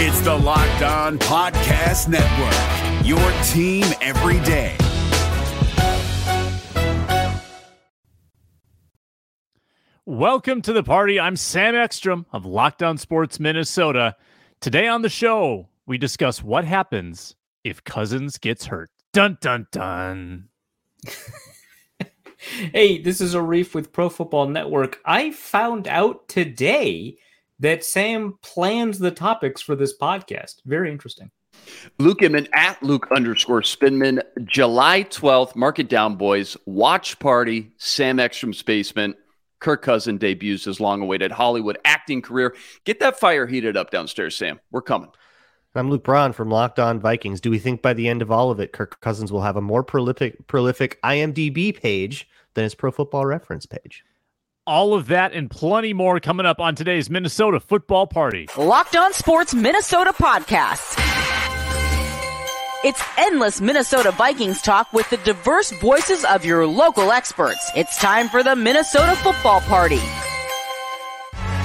It's the Locked On Podcast Network, your team every day. Welcome to the party. I'm Sam Ekstrom of Locked On Sports Minnesota. Today on the show, we discuss what happens if Cousins gets hurt. Dun dun dun. hey, this is Arif with Pro Football Network. I found out today that Sam plans the topics for this podcast. Very interesting. Luke Inman at Luke underscore Spinman, July 12th. Mark it down, boys. Watch party, Sam Ekstrom's basement. Kirk Cousin debuts his long awaited Hollywood acting career. Get that fire heated up downstairs, Sam. We're coming. I'm Luke Braun from Locked On Vikings. Do we think by the end of all of it, Kirk Cousins will have a more prolific, prolific IMDb page than his Pro Football Reference page? All of that and plenty more coming up on today's Minnesota Football Party. Locked On Sports Minnesota podcast. It's endless Minnesota Vikings talk with the diverse voices of your local experts. It's time for the Minnesota Football Party.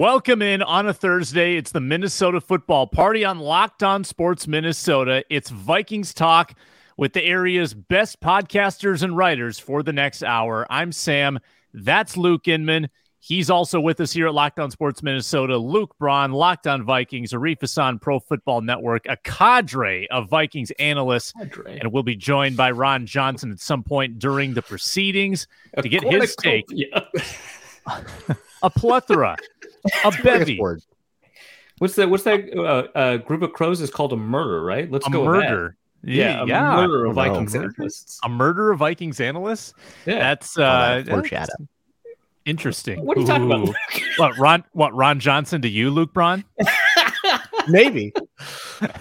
Welcome in on a Thursday. It's the Minnesota Football Party on Locked On Sports Minnesota. It's Vikings talk with the area's best podcasters and writers for the next hour. I'm Sam. That's Luke Inman. He's also with us here at Locked On Sports Minnesota. Luke Braun, Locked On Vikings, Arif Hassan, Pro Football Network, a cadre of Vikings analysts. Cadre. And we'll be joined by Ron Johnson at some point during the proceedings to get his take. a plethora a bevy. What's that? What's that? Uh, uh, group of crows is called a murder, right? Let's a go. murder. Yeah, yeah, a murder of oh, Vikings analysts. A murder of Vikings analysts. Yeah, that's uh, oh, that's interesting. What are you talking Ooh. about? what Ron? What Ron Johnson to you, Luke Braun? Maybe.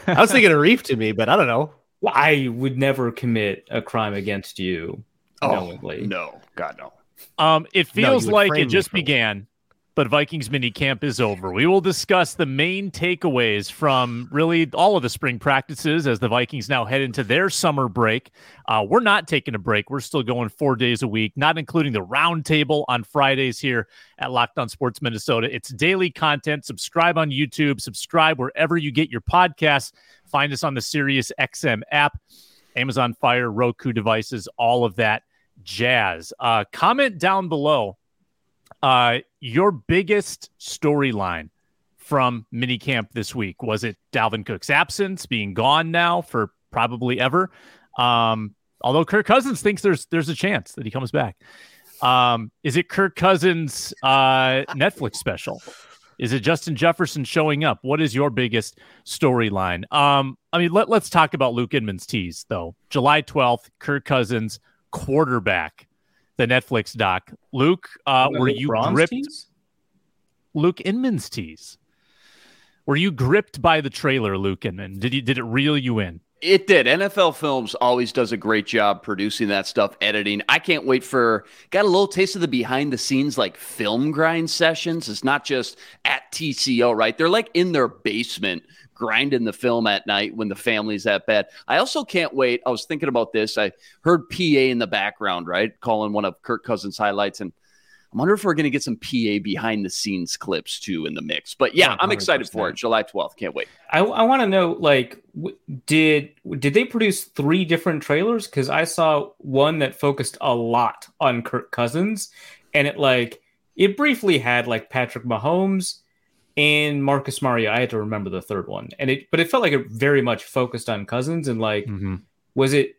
I was thinking a reef to me, but I don't know. I would never commit a crime against you. Oh knowingly. no, God no. Um, it feels no, like it just began but Vikings mini camp is over. We will discuss the main takeaways from really all of the spring practices as the Vikings now head into their summer break. Uh, we're not taking a break. We're still going four days a week, not including the roundtable on Fridays here at Locked On Sports Minnesota. It's daily content. Subscribe on YouTube, subscribe wherever you get your podcasts. Find us on the Sirius XM app, Amazon Fire, Roku devices, all of that jazz. Uh, comment down below uh, your biggest storyline from minicamp this week was it Dalvin Cook's absence, being gone now for probably ever. Um, although Kirk Cousins thinks there's there's a chance that he comes back. Um, is it Kirk Cousins uh, Netflix special? Is it Justin Jefferson showing up? What is your biggest storyline? Um, I mean, let, let's talk about Luke Inman's tease though. July 12th, Kirk Cousins quarterback the Netflix doc. Luke, uh, were you gripped? Tease? Luke Inman's tease. Were you gripped by the trailer, Luke Inman? Did you did it reel you in? It did. NFL Films always does a great job producing that stuff, editing. I can't wait for got a little taste of the behind the scenes like film grind sessions. It's not just at TCO, right? They're like in their basement grinding the film at night when the family's that bad. I also can't wait. I was thinking about this. I heard PA in the background, right? Calling one of Kirk Cousins' highlights. And I wonder if we're going to get some PA behind the scenes clips too in the mix. But yeah, i am excited for it. July 12th. Can't wait. I, I want to know like, w- did did they produce three different trailers? Because I saw one that focused a lot on Kirk Cousins, and it like it briefly had like Patrick Mahomes and Marcus Mariota. I had to remember the third one, and it but it felt like it very much focused on Cousins and like mm-hmm. was it?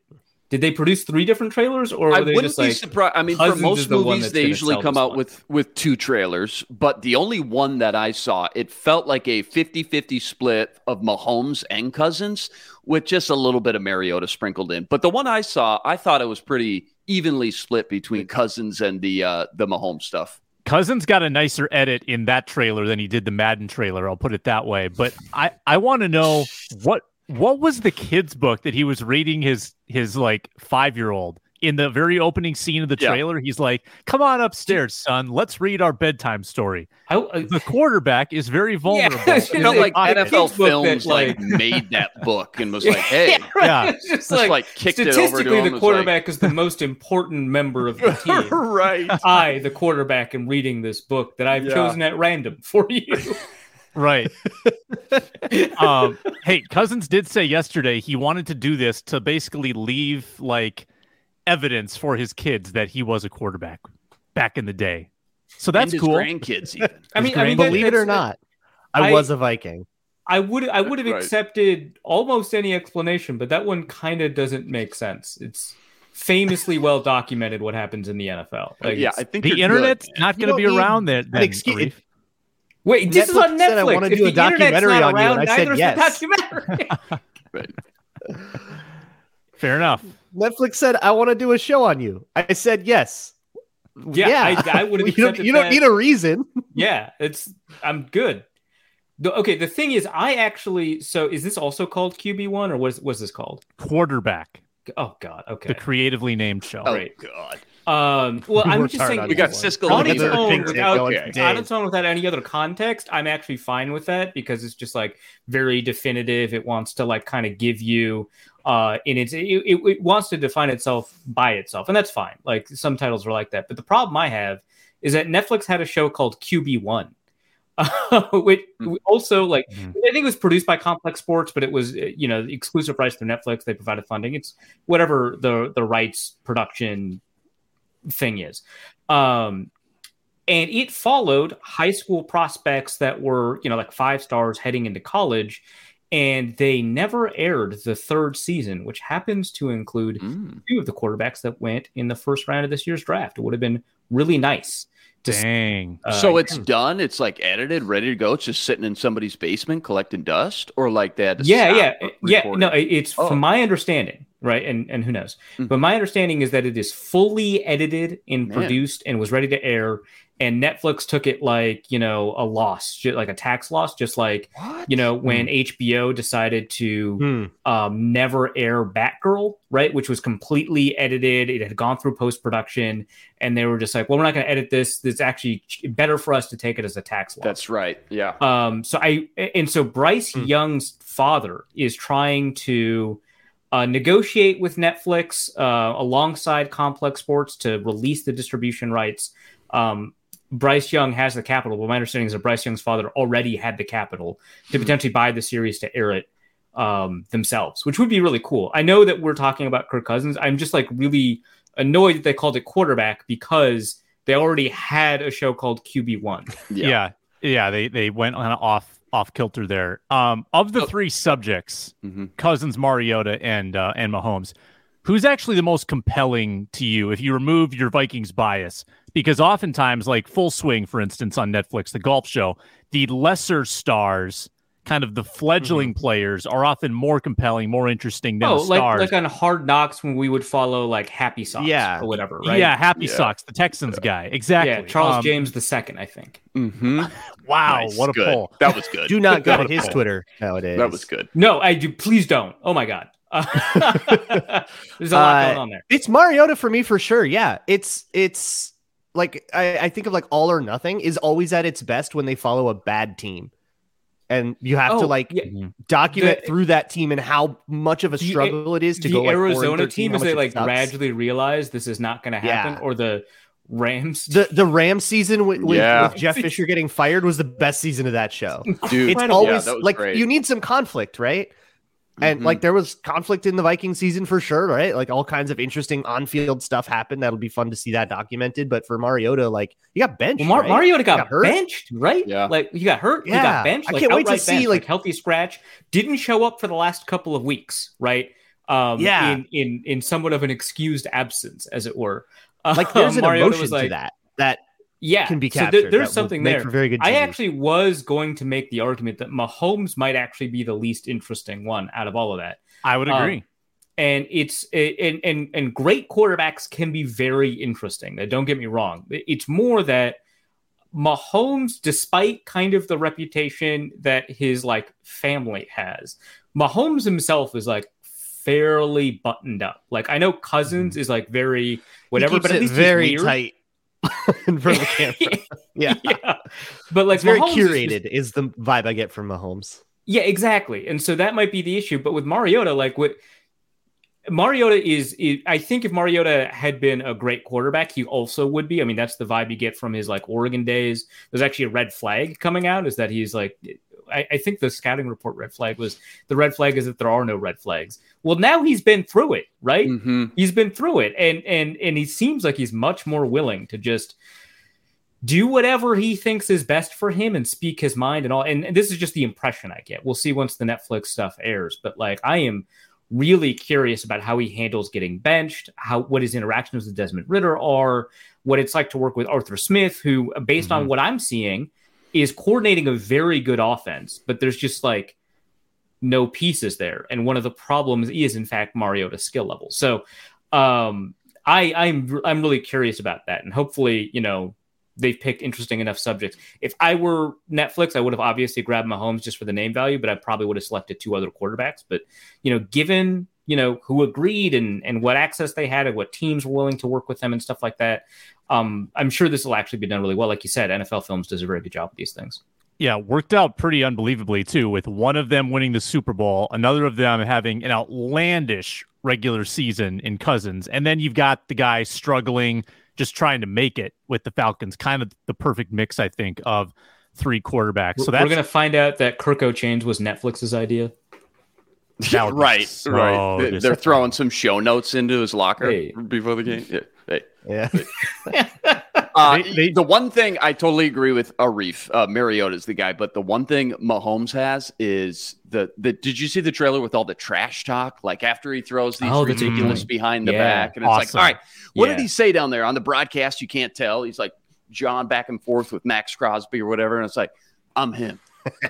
Did they produce three different trailers, or I wouldn't just, be like, surprised. I mean, Cousins for most movies, they usually come out with with two trailers, but the only one that I saw, it felt like a 50-50 split of Mahomes and Cousins, with just a little bit of Mariota sprinkled in. But the one I saw, I thought it was pretty evenly split between Cousins and the uh, the Mahomes stuff. Cousins got a nicer edit in that trailer than he did the Madden trailer. I'll put it that way. But I, I want to know what what was the kids book that he was reading his his like five year old in the very opening scene of the trailer, yeah. he's like, "Come on upstairs, son. Let's read our bedtime story." I, uh, the quarterback is very vulnerable. Yeah, you know, like NFL Films like, made that book and was like, "Hey, yeah, right. yeah. just, just like, like kicked statistically, it over to him." the quarterback like... is the most important member of the team." right. I, the quarterback, am reading this book that I've yeah. chosen at random for you. Right. um, hey, Cousins did say yesterday he wanted to do this to basically leave like evidence for his kids that he was a quarterback back in the day. So that's cool. Grandkids, even. I mean, I mean, believe it or not, I, I, was a Viking. I would I would have right. accepted almost any explanation, but that one kind of doesn't make sense. It's famously well documented what happens in the NFL. Uh, like, yeah, I think the internet's good. not going to be around there. Then, excuse, Wait, this Netflix is on Netflix. I want to do a documentary on around, you, and I said yes. right. Fair enough. Netflix said, "I want to do a show on you." I said yes. Yeah, yeah. I, I would have. you don't, you don't need a reason. yeah, it's. I'm good. The, okay, the thing is, I actually. So, is this also called QB one, or was was this called quarterback? Oh God. Okay. The creatively named show. Oh right. God. Um, well, I'm just saying we got Siskel on its own without on its own without any other context. I'm actually fine with that because it's just like very definitive. It wants to like kind of give you uh in its it, it, wants to define itself by itself, and that's fine. Like some titles are like that, but the problem I have is that Netflix had a show called QB One. Uh, which mm. also like mm-hmm. I think it was produced by Complex Sports, but it was you know exclusive rights to Netflix. They provided funding. It's whatever the the rights production thing is. Um, and it followed high school prospects that were, you know, like five stars heading into college. And they never aired the third season, which happens to include mm. two of the quarterbacks that went in the first round of this year's draft. It would have been really nice Dang. Uh, so it's done. It's like edited, ready to go. It's just sitting in somebody's basement collecting dust, or like that. Yeah, yeah, yeah. No, it's oh. from my understanding right? And and who knows? Mm-hmm. But my understanding is that it is fully edited and Man. produced and was ready to air. And Netflix took it like you know a loss, like a tax loss, just like what? you know when mm. HBO decided to mm. um, never air Batgirl, right? Which was completely edited. It had gone through post production, and they were just like, "Well, we're not going to edit this. It's actually better for us to take it as a tax loss." That's right. Yeah. Um. So I and so Bryce mm. Young's father is trying to uh, negotiate with Netflix uh, alongside Complex Sports to release the distribution rights. Um, Bryce Young has the capital, but my understanding is that Bryce Young's father already had the capital to hmm. potentially buy the series to air it um, themselves, which would be really cool. I know that we're talking about Kirk Cousins. I'm just like really annoyed that they called it quarterback because they already had a show called QB One. Yeah. yeah, yeah, they they went on off off kilter there. Um, of the oh. three subjects, mm-hmm. Cousins, Mariota, and uh, and Mahomes, who's actually the most compelling to you if you remove your Vikings bias? Because oftentimes, like Full Swing, for instance, on Netflix, the golf show, the lesser stars kind of the fledgling mm-hmm. players are often more compelling, more interesting than oh, like like on Hard Knocks when we would follow like Happy Socks, yeah, or whatever, right? Yeah, Happy yeah. Socks, the Texans yeah. guy, exactly. Yeah, Charles um, James the second, I think. Mm-hmm. wow, nice. what a good. pull! That was good. Do not go to his Twitter nowadays. That was good. No, I do. Please don't. Oh my god. There's a lot uh, going on there. It's Mariota for me for sure. Yeah, it's it's like I, I think of like all or nothing is always at its best when they follow a bad team and you have oh, to like yeah. Mm-hmm. document the, through that team and how much of a struggle the, it is to the go. The Arizona team is they like gradually realize this is not going to happen, yeah. or the Rams. The the Rams season with, with, yeah. with, Jeff Fisher getting fired was the best season of that show. Dude, it's always like great. you need some conflict, right? And mm-hmm. like there was conflict in the Viking season for sure, right? Like all kinds of interesting on-field stuff happened. That'll be fun to see that documented. But for Mariota, like he got benched. Well, Mar- right? Mariota got, got hurt. benched, right? Yeah. Like he got hurt. Yeah. He got benched. Like, I can't wait to see bench, like, like healthy scratch. Didn't show up for the last couple of weeks, right? Um, yeah. In in in somewhat of an excused absence, as it were. Like there's um, an emotion like, to that. That yeah, can be captured. So there, there's something there. very good. I actually was going to make the argument that Mahomes might actually be the least interesting one out of all of that. I would agree. Um, and it's and, and and great quarterbacks can be very interesting. Don't get me wrong. It's more that Mahomes, despite kind of the reputation that his like family has, Mahomes himself is like fairly buttoned up. Like I know Cousins mm-hmm. is like very whatever, but at least very tight in front of the camera. yeah. yeah. But like it's very curated is, is the vibe I get from Mahomes. Yeah, exactly. And so that might be the issue. But with Mariota, like what Mariota is, is, I think if Mariota had been a great quarterback, he also would be. I mean, that's the vibe you get from his like Oregon days. There's actually a red flag coming out is that he's like, I, I think the scouting report red flag was the red flag is that there are no red flags. Well, now he's been through it, right? Mm-hmm. He's been through it, and and and he seems like he's much more willing to just do whatever he thinks is best for him and speak his mind and all. And, and this is just the impression I get. We'll see once the Netflix stuff airs, but like I am really curious about how he handles getting benched, how what his interactions with Desmond Ridder are, what it's like to work with Arthur Smith, who, based mm-hmm. on what I'm seeing, is coordinating a very good offense, but there's just like no pieces there. And one of the problems is, in fact, Mariota's skill level. So um, I, I'm I'm really curious about that, and hopefully, you know, they've picked interesting enough subjects. If I were Netflix, I would have obviously grabbed Mahomes just for the name value, but I probably would have selected two other quarterbacks. But you know, given you know who agreed and and what access they had and what teams were willing to work with them and stuff like that, um, I'm sure this will actually be done really well. Like you said, NFL Films does a very good job with these things. Yeah, worked out pretty unbelievably too, with one of them winning the Super Bowl, another of them having an outlandish regular season in Cousins, and then you've got the guy struggling just trying to make it with the Falcons. Kind of the perfect mix, I think, of three quarterbacks. So that's, we're going to find out that Kirk O'Chains was Netflix's idea. right, so right. They're throwing some show notes into his locker hey. before the game. Yeah. Hey. Yeah. uh, they, they, the one thing I totally agree with Arif, uh, is the guy, but the one thing Mahomes has is the the. Did you see the trailer with all the trash talk? Like after he throws these oh, ridiculous behind the yeah, back, and it's awesome. like, all right, what yeah. did he say down there on the broadcast? You can't tell. He's like John back and forth with Maxx Crosby or whatever, and it's like, I'm him.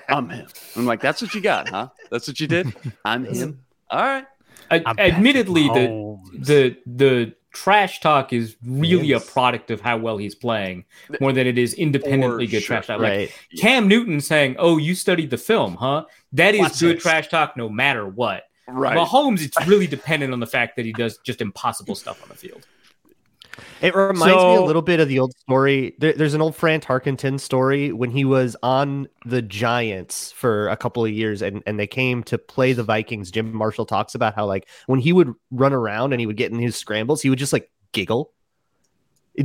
I'm him. I'm like, that's what you got, huh? That's what you did. I'm him. All right. I, admittedly, the the the trash talk is really yes. a product of how well he's playing more than it is independently For good sure. trash talk. Right. Like Cam Newton saying, "Oh, you studied the film, huh?" That is Watch good this. trash talk no matter what. Right. Mahomes, it's really dependent on the fact that he does just impossible stuff on the field. It reminds so, me a little bit of the old story. There, there's an old Fran Tarkenton story when he was on the Giants for a couple of years and, and they came to play the Vikings. Jim Marshall talks about how, like, when he would run around and he would get in his scrambles, he would just like giggle.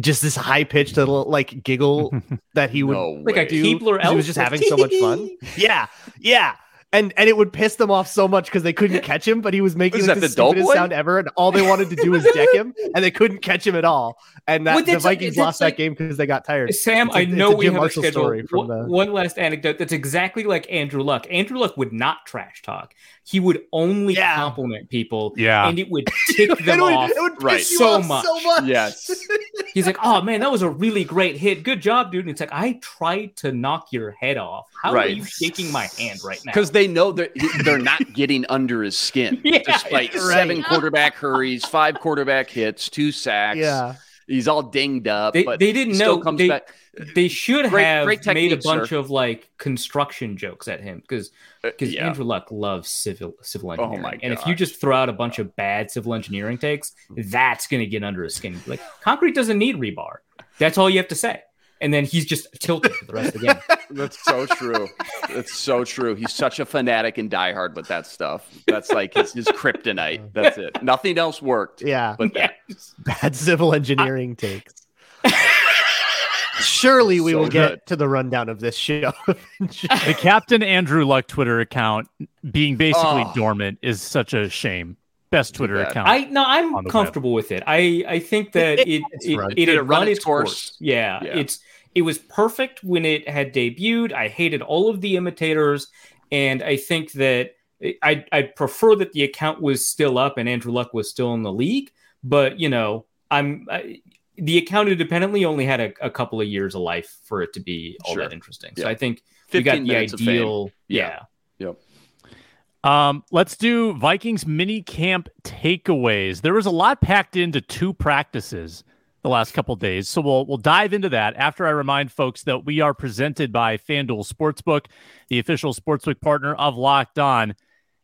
just this high pitched little like giggle that he would no like a Keebler. He was just having so much fun. yeah, yeah and and it would piss them off so much because they couldn't catch him, but he was making was like the, the stupidest sound ever, and all they wanted to do was deck him, and they couldn't catch him at all. And that well, the Vikings lost like, that game because they got tired. Sam, I know we have Marshall a schedule. One, the... one last anecdote that's exactly like Andrew Luck. Andrew Luck would not trash talk. He would only yeah. compliment people, yeah, and it would tick them it would, off right. so, much. so much. Yes, he's like, "Oh man, that was a really great hit. Good job, dude." And it's like, "I tried to knock your head off. How right. are you shaking my hand right now?" Because they know they're they're not getting under his skin, yeah, despite right. seven quarterback hurries, five quarterback hits, two sacks. Yeah, he's all dinged up. They, they didn't know. Comes they, back. They should great, have great made a bunch sir. of like construction jokes at him because because uh, yeah. Andrew Luck loves civil civil oh engineering. Oh my and if you just throw out a bunch of bad civil engineering takes, that's gonna get under his skin. Like concrete doesn't need rebar. That's all you have to say. And then he's just tilted for the rest of the game. That's so true. That's so true. He's such a fanatic and diehard with that stuff. That's like his, his kryptonite. That's it. Nothing else worked. Yeah. But that. bad civil engineering I, takes. Surely we so will good. get to the rundown of this show. the Captain Andrew Luck Twitter account being basically oh. dormant is such a shame. Best Twitter account. I no, I'm comfortable web. with it. I I think that it it, it, it, it had run its course. course. Yeah, yeah, it's it was perfect when it had debuted. I hated all of the imitators, and I think that I I prefer that the account was still up and Andrew Luck was still in the league. But you know, I'm I, the account independently only had a, a, couple of years of life for it to be all sure. that interesting. So I think we got the ideal. Yeah. yeah. Yep. Um, let's do Vikings mini camp takeaways. There was a lot packed into two practices. the last couple days. So we'll we'll dive into that after I remind folks that we are presented by FanDuel Sportsbook, the official sportsbook partner of Locked On.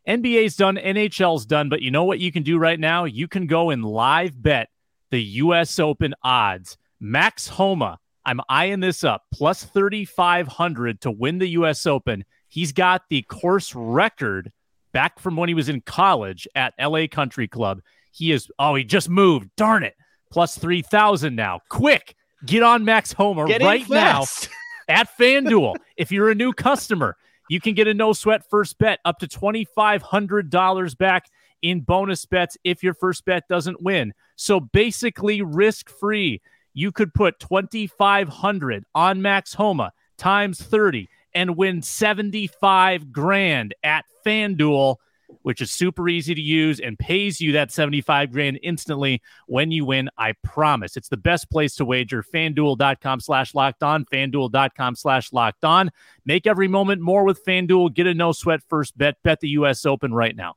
NBA's done, NHL's done, but you know what you can do right now? You can go and live bet the US Open odds. Max Homa, I'm eyeing this up, plus 3,500 to win the US Open. He's got the course record back from when he was in college at LA Country Club. He is, oh, he just moved. Darn it. Plus 3,000 now. Quick, get on Max Homa get right now at FanDuel. if you're a new customer, you can get a no sweat first bet up to $2,500 back in bonus bets if your first bet doesn't win. So basically, risk free. You could put 2,500 on Max Homa times 30 and win 75 grand at FanDuel, which is super easy to use and pays you that 75 grand instantly when you win. I promise. It's the best place to wager. FanDuel.com slash locked on. FanDuel.com slash locked on. Make every moment more with FanDuel. Get a no sweat first bet. Bet the U.S. Open right now.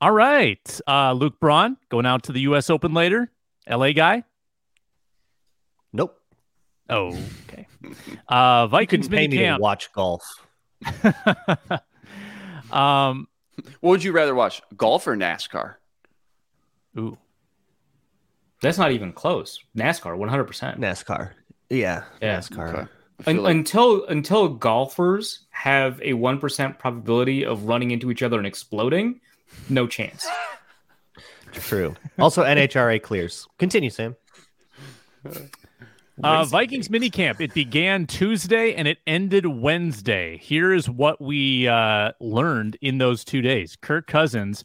All right. Uh, Luke Braun going out to the U.S. Open later. LA guy? Nope. Oh, okay. Uh, Vikings pay me camp. to watch golf. um, what would you rather watch, golf or NASCAR? Ooh, that's not even close. NASCAR, one hundred percent. NASCAR, yeah, yeah. NASCAR. Okay. Un- like... Until until golfers have a one percent probability of running into each other and exploding, no chance. True. Also, NHRA clears. Continue, Sam. Uh, Vikings minicamp. It began Tuesday and it ended Wednesday. Here is what we uh, learned in those two days. Kirk Cousins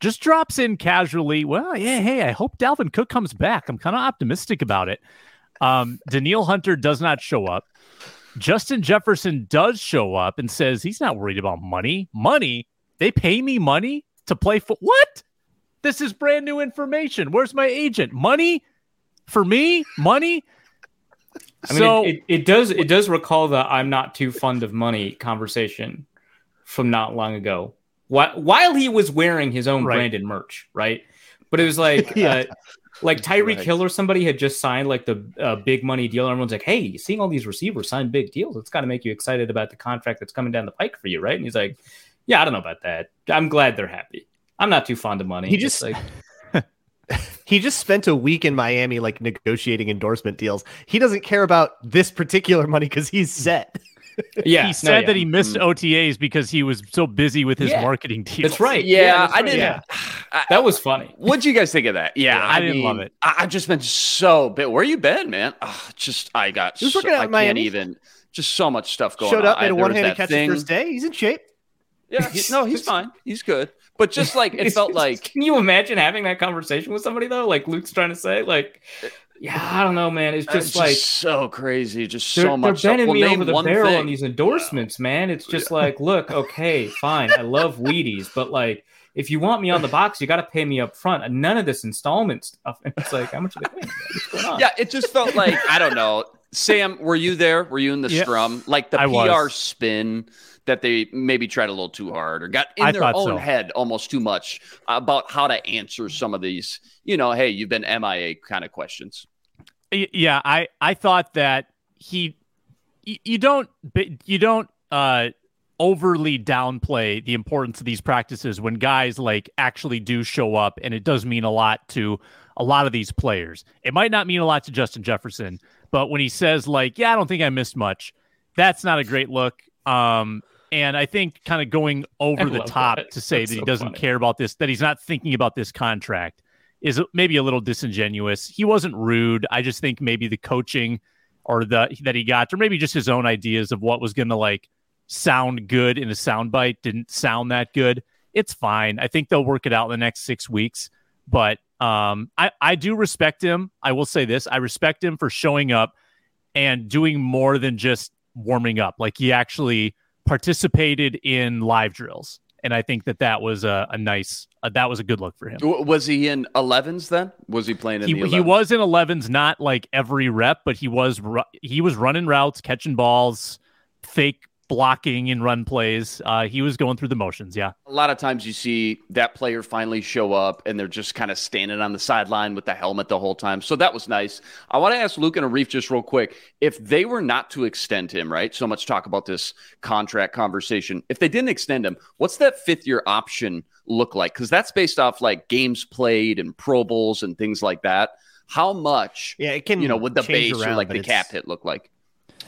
just drops in casually. Well, yeah, hey, I hope Dalvin Cook comes back. I'm kind of optimistic about it. Um, Danielle Hunter does not show up. Justin Jefferson does show up and says he's not worried about money. Money? They pay me money to play for what? This is brand new information. Where's my agent? Money for me? Money? I mean, so, it, it, it, does it does recall the "I'm not too fond of money" conversation from not long ago. While, while he was wearing his own right. branded merch, right? But it was like, yeah. uh, like Tyreek right. Hill or somebody had just signed like the uh, big money deal. And everyone's like, "Hey, seeing all these receivers sign big deals, it's got to make you excited about the contract that's coming down the pike for you, right?" And he's like, "Yeah, I don't know about that. I'm glad they're happy. I'm not too fond of money." He just like he just spent a week in Miami, like negotiating endorsement deals. He doesn't care about this particular money because he's set. yeah, he said no, yeah. that he missed mm-hmm. OTAs because he was so busy with his yeah. marketing deals. That's right. Yeah, yeah that's I didn't. Yeah. that was funny. What'd you guys think of that? Yeah, I, I, didn't mean, love it. I, have just been so bit. Where you been, man? Oh, just I got. He was working out I Miami. can't even. Just so much stuff going. Showed up on. made a one-handed catch thing. first day. He's in shape. Yeah, he, no, he's fine. He's good. But just like it felt like. Can you imagine having that conversation with somebody though? Like Luke's trying to say, like, uh, yeah, I don't know, man. It's just it's like just so crazy, just so much. They're bending well, me over the barrel thing. on these endorsements, man. It's just yeah. like, look, okay, fine, I love Wheaties, but like, if you want me on the box, you got to pay me up front. And none of this installment stuff. And it's like, how much are they paying? What's going on? Yeah, it just felt like I don't know. Sam, were you there? Were you in the yeah, strum? Like the I PR was. spin that they maybe tried a little too hard or got in I their own so. head almost too much about how to answer some of these, you know, hey, you've been MIA kind of questions. Yeah, I I thought that he you don't you don't uh overly downplay the importance of these practices when guys like actually do show up and it does mean a lot to a lot of these players. It might not mean a lot to Justin Jefferson, but when he says like, "Yeah, I don't think I missed much." That's not a great look. Um and I think kind of going over the top that. to say That's that he doesn't funny. care about this, that he's not thinking about this contract is maybe a little disingenuous. He wasn't rude. I just think maybe the coaching or the that he got, or maybe just his own ideas of what was going to like sound good in a soundbite didn't sound that good. It's fine. I think they'll work it out in the next six weeks. But um, I I do respect him. I will say this: I respect him for showing up and doing more than just warming up. Like he actually participated in live drills, and I think that that was a, a nice uh, that was a good look for him. Was he in 11s then? Was he playing in he, the 11s? He was in 11s, not like every rep, but he was he was running routes, catching balls, fake blocking in run plays. Uh, he was going through the motions. Yeah. A lot of times you see that player finally show up and they're just kind of standing on the sideline with the helmet the whole time. So that was nice. I want to ask Luke and Arif just real quick if they were not to extend him, right? So much talk about this contract conversation. If they didn't extend him, what's that fifth year option look like? Because that's based off like games played and Pro Bowls and things like that. How much, yeah, it can, you know, would the base around, or like the cap hit look like?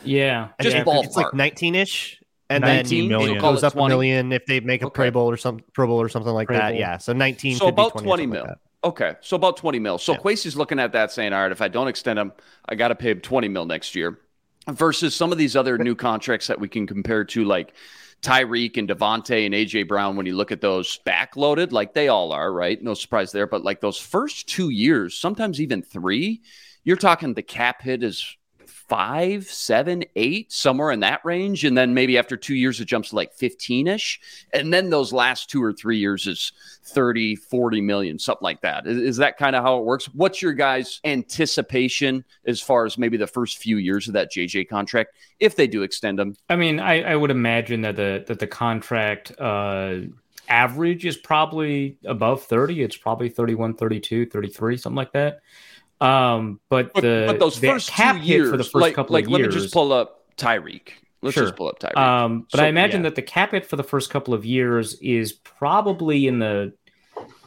Yeah, just yeah, ballpark. It's like 19 ish, and 19 then million. it goes up 20. a million if they make a okay. Pro Bowl or some Pro Bowl or something like Pro that. Bowl. Yeah, so 19. So about 20, 20 mil. Like okay, so about 20 mil. So yeah. Kwesi's looking at that saying, all right, if I don't extend him, I got to pay him 20 mil next year. Versus some of these other new contracts that we can compare to, like Tyreek and Davante and AJ Brown, when you look at those backloaded, like they all are, right? No surprise there. But like those first two years, sometimes even three, you're talking the cap hit is five, seven, eight, somewhere in that range. And then maybe after two years, it jumps to like 15 ish. And then those last two or three years is 30, 40 million, something like that. Is, is that kind of how it works? What's your guys' anticipation as far as maybe the first few years of that JJ contract, if they do extend them? I mean, I, I would imagine that the, that the contract, uh, average is probably above 30 it's probably 31 32 33 something like that um, but, but the but those first cap two years for the first like, couple like, of years. Let me just pull up Tyreek. Let's sure. just pull up Tyreek. Um, but so, I imagine yeah. that the cap hit for the first couple of years is probably in the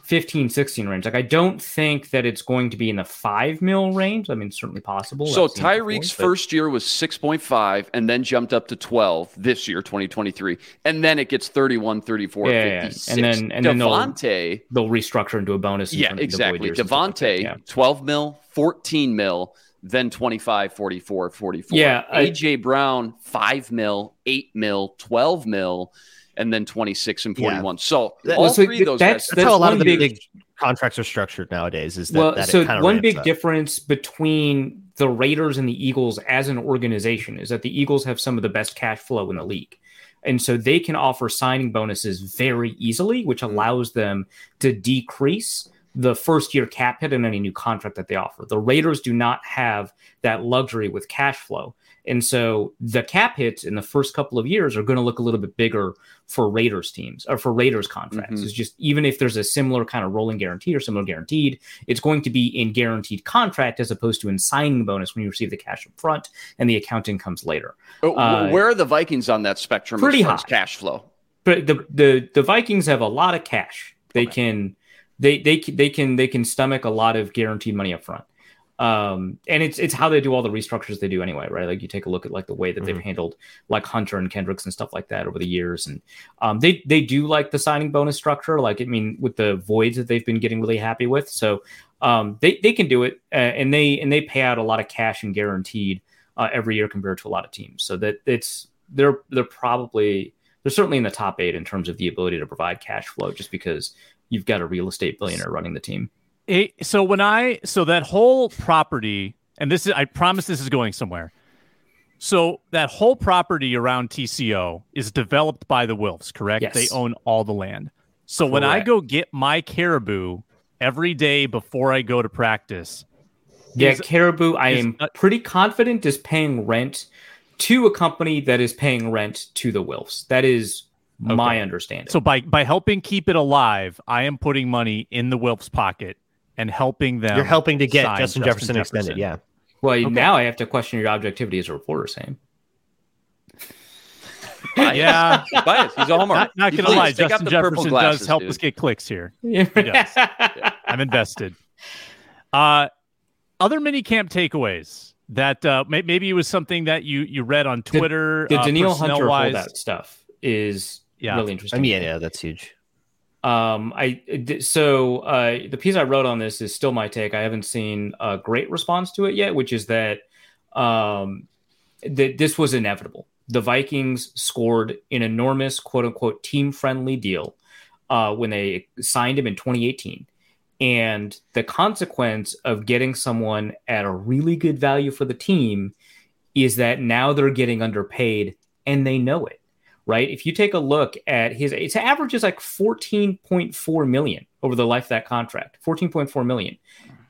15, 16 range. Like I don't think that it's going to be in the five mil range. I mean, certainly possible. So Tyreek's before, first year was 6.5 and then jumped up to 12 this year, 2023. And then it gets 31, 34, yeah, 56. Yeah. And then, and Davante, then they'll, they'll restructure into a bonus. Yeah, exactly. Davante, like yeah. 12 mil, 14 mil, then 25, 44, 44. Yeah. AJ I, Brown, 5 mil, 8 mil, 12 mil, and then 26 and 41. Yeah. So that, all so three of those that's, guys, that's, how a lot of the big, big, contracts are structured nowadays. Is that, well, that so one big up. difference between the Raiders and the Eagles as an organization is that the Eagles have some of the best cash flow in the league. And so they can offer signing bonuses very easily, which mm-hmm. allows them to decrease the first year cap hit in any new contract that they offer. The Raiders do not have that luxury with cash flow. And so the cap hits in the first couple of years are going to look a little bit bigger for Raiders teams or for Raiders contracts. Mm-hmm. It's just even if there's a similar kind of rolling guarantee or similar guaranteed, it's going to be in guaranteed contract as opposed to in signing bonus when you receive the cash up front and the accounting comes later. Oh, uh, Where are the Vikings on that spectrum? Pretty high cash flow. But the, the the Vikings have a lot of cash. They okay. can they they they can they can stomach a lot of guaranteed money up front. Um, and it's it's how they do all the restructures they do anyway, right? Like you take a look at like the way that mm-hmm. they've handled like Hunter and Kendricks and stuff like that over the years, and um, they they do like the signing bonus structure. Like I mean, with the voids that they've been getting really happy with, so um, they they can do it, uh, and they and they pay out a lot of cash and guaranteed uh, every year compared to a lot of teams. So that it's they're they're probably they're certainly in the top eight in terms of the ability to provide cash flow, just because you've got a real estate billionaire running the team. It, so when I so that whole property, and this is I promise this is going somewhere. So that whole property around TCO is developed by the Wilfs, correct? Yes. They own all the land. So correct. when I go get my caribou every day before I go to practice, yeah, is, caribou, I am uh, pretty confident is paying rent to a company that is paying rent to the Wilfs. That is okay. my understanding. So by by helping keep it alive, I am putting money in the Wilfs pocket and helping them. You're helping to get Justin, Justin Jefferson, Jefferson, extended. Yeah. Well, okay. now I have to question your objectivity as a reporter, Sam. yeah, bias. He's a homer. Not, not gonna lie, Justin Jefferson glasses, does help dude. us get clicks here. Yeah. yeah. I'm invested. Uh, other mini camp takeaways that uh, maybe it was something that you you read on Twitter. The, the uh, Danielle Hunter holdout stuff is yeah. really interesting. I mean, yeah, yeah, that's huge. Um, I so uh, the piece I wrote on this is still my take. I haven't seen a great response to it yet, which is that um, that this was inevitable. The Vikings scored an enormous quote unquote team friendly deal uh, when they signed him in 2018. And the consequence of getting someone at a really good value for the team is that now they're getting underpaid and they know it right? If you take a look at his, its average is like 14.4 million over the life of that contract, 14.4 million.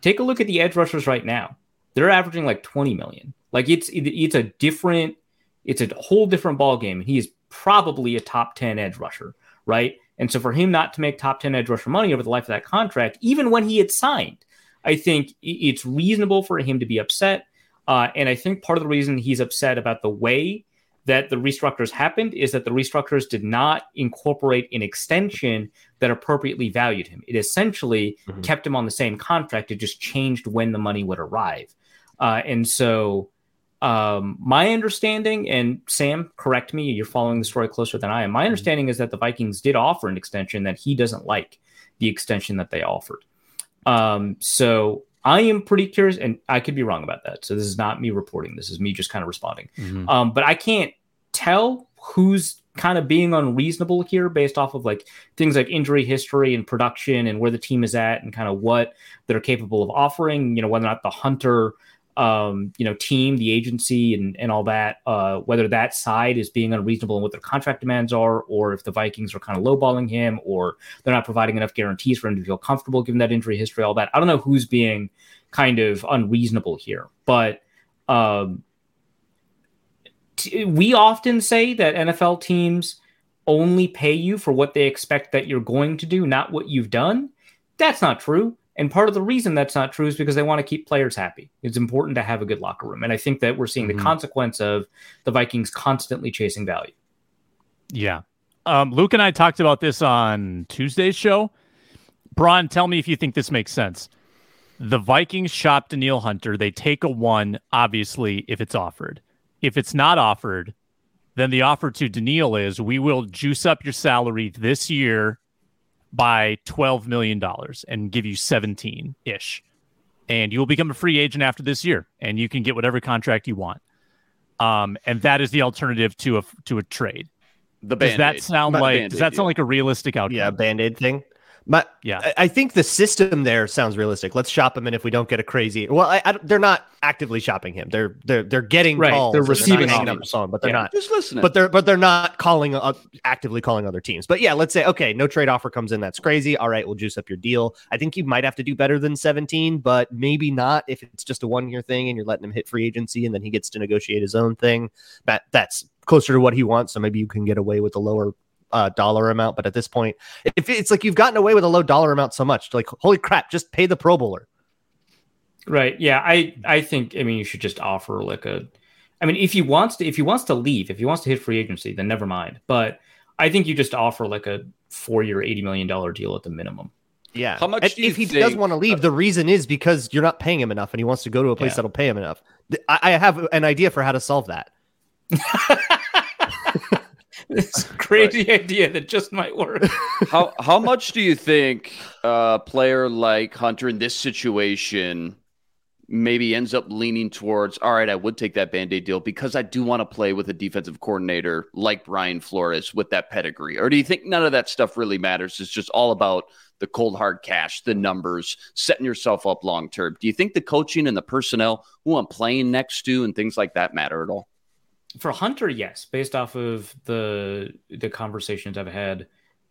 Take a look at the edge rushers right now. They're averaging like 20 million. Like it's it's a different, it's a whole different ball game. He is probably a top 10 edge rusher, right? And so for him not to make top 10 edge rusher money over the life of that contract, even when he had signed, I think it's reasonable for him to be upset. Uh, and I think part of the reason he's upset about the way that the restructures happened is that the restructures did not incorporate an extension that appropriately valued him. It essentially mm-hmm. kept him on the same contract. It just changed when the money would arrive. Uh, and so um, my understanding, and Sam, correct me, you're following the story closer than I am. My mm-hmm. understanding is that the Vikings did offer an extension that he doesn't like the extension that they offered. Um, so I am pretty curious, and I could be wrong about that. So this is not me reporting. This is me just kind of responding. Mm-hmm. Um, but I can't tell who's kind of being unreasonable here based off of like things like injury history and production and where the team is at and kind of what they're capable of offering. You know, whether or not the Hunter um, you know, team, the agency, and and all that. Uh, whether that side is being unreasonable in what their contract demands are, or if the Vikings are kind of lowballing him, or they're not providing enough guarantees for him to feel comfortable given that injury history, all that. I don't know who's being kind of unreasonable here, but um, t- we often say that NFL teams only pay you for what they expect that you're going to do, not what you've done. That's not true. And part of the reason that's not true is because they want to keep players happy. It's important to have a good locker room. And I think that we're seeing mm-hmm. the consequence of the Vikings constantly chasing value. Yeah. Um, Luke and I talked about this on Tuesday's show. Braun, tell me if you think this makes sense. The Vikings shop Danielle Hunter. They take a one, obviously, if it's offered. If it's not offered, then the offer to Danielle is we will juice up your salary this year by $12 million and give you 17 ish. And you will become a free agent after this year and you can get whatever contract you want. Um, and that is the alternative to a to a trade. The does that sound like does that sound like a realistic outcome? Yeah, band aid thing. But yeah, I think the system there sounds realistic. Let's shop him, and if we don't get a crazy, well, I, I, they're not actively shopping him. They're they're they're getting right. calls. They're receiving they're up the song, but they're yeah. not just listening. But they're but they're not calling uh, actively calling other teams. But yeah, let's say okay, no trade offer comes in. That's crazy. All right, we'll juice up your deal. I think you might have to do better than 17, but maybe not if it's just a one year thing and you're letting him hit free agency and then he gets to negotiate his own thing. That that's closer to what he wants. So maybe you can get away with a lower uh, dollar amount. But at this point, if it's like you've gotten away with a low dollar amount so much, like holy crap, just pay the Pro Bowler. Right. Yeah. I I think I mean you should just offer like a. I mean, if he wants to, if he wants to leave, if he wants to hit free agency, then never mind. But I think you just offer like a four-year, eighty million dollar deal at the minimum. Yeah. How much? if he think... does want to leave, the reason is because you're not paying him enough, and he wants to go to a place yeah. that'll pay him enough. I, I have an idea for how to solve that. this crazy right. idea that just might work. how how much do you think a player like Hunter in this situation maybe ends up leaning towards all right, I would take that band-aid deal because I do want to play with a defensive coordinator like Brian Flores with that pedigree? Or do you think none of that stuff really matters? It's just all about the cold hard cash, the numbers, setting yourself up long term. Do you think the coaching and the personnel who I'm playing next to and things like that matter at all? For Hunter, yes, based off of the the conversations I've had,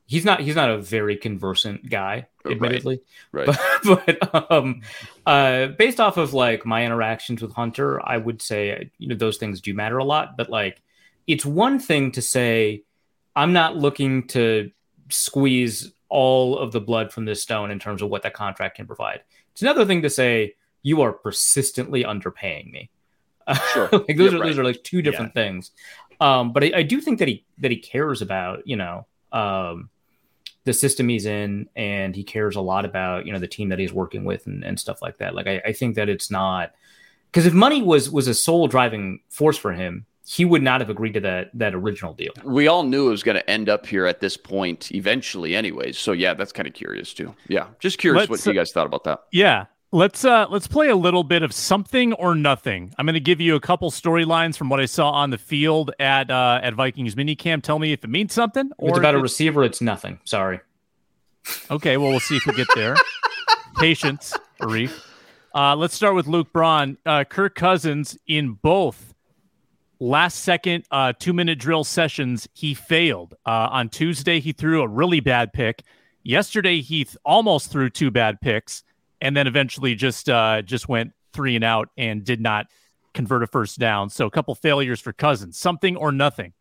he's not he's not a very conversant guy, admittedly. Right. right. But, but um, uh, based off of like my interactions with Hunter, I would say you know those things do matter a lot. But like, it's one thing to say I'm not looking to squeeze all of the blood from this stone in terms of what that contract can provide. It's another thing to say you are persistently underpaying me. Sure. like those yeah, are right. those are like two different yeah. things. Um, but I, I, do think that he that he cares about you know um, the system he's in, and he cares a lot about you know the team that he's working with and, and stuff like that. Like I, I think that it's not because if money was was a sole driving force for him, he would not have agreed to that that original deal. We all knew it was going to end up here at this point eventually, anyways. So yeah, that's kind of curious too. Yeah, just curious Let's, what you guys thought about that. Yeah, Let's uh let's play a little bit of something or nothing. I'm going to give you a couple storylines from what I saw on the field at uh at Vikings minicamp. Tell me if it means something or it's about a receiver it's nothing. Sorry. Okay, well we'll see if we get there. Patience, Arif. Uh let's start with Luke Braun. Uh Kirk Cousins in both last second uh 2 minute drill sessions he failed. Uh on Tuesday he threw a really bad pick. Yesterday he th- almost threw two bad picks and then eventually just uh, just went three and out and did not convert a first down. So a couple failures for Cousins. Something or nothing.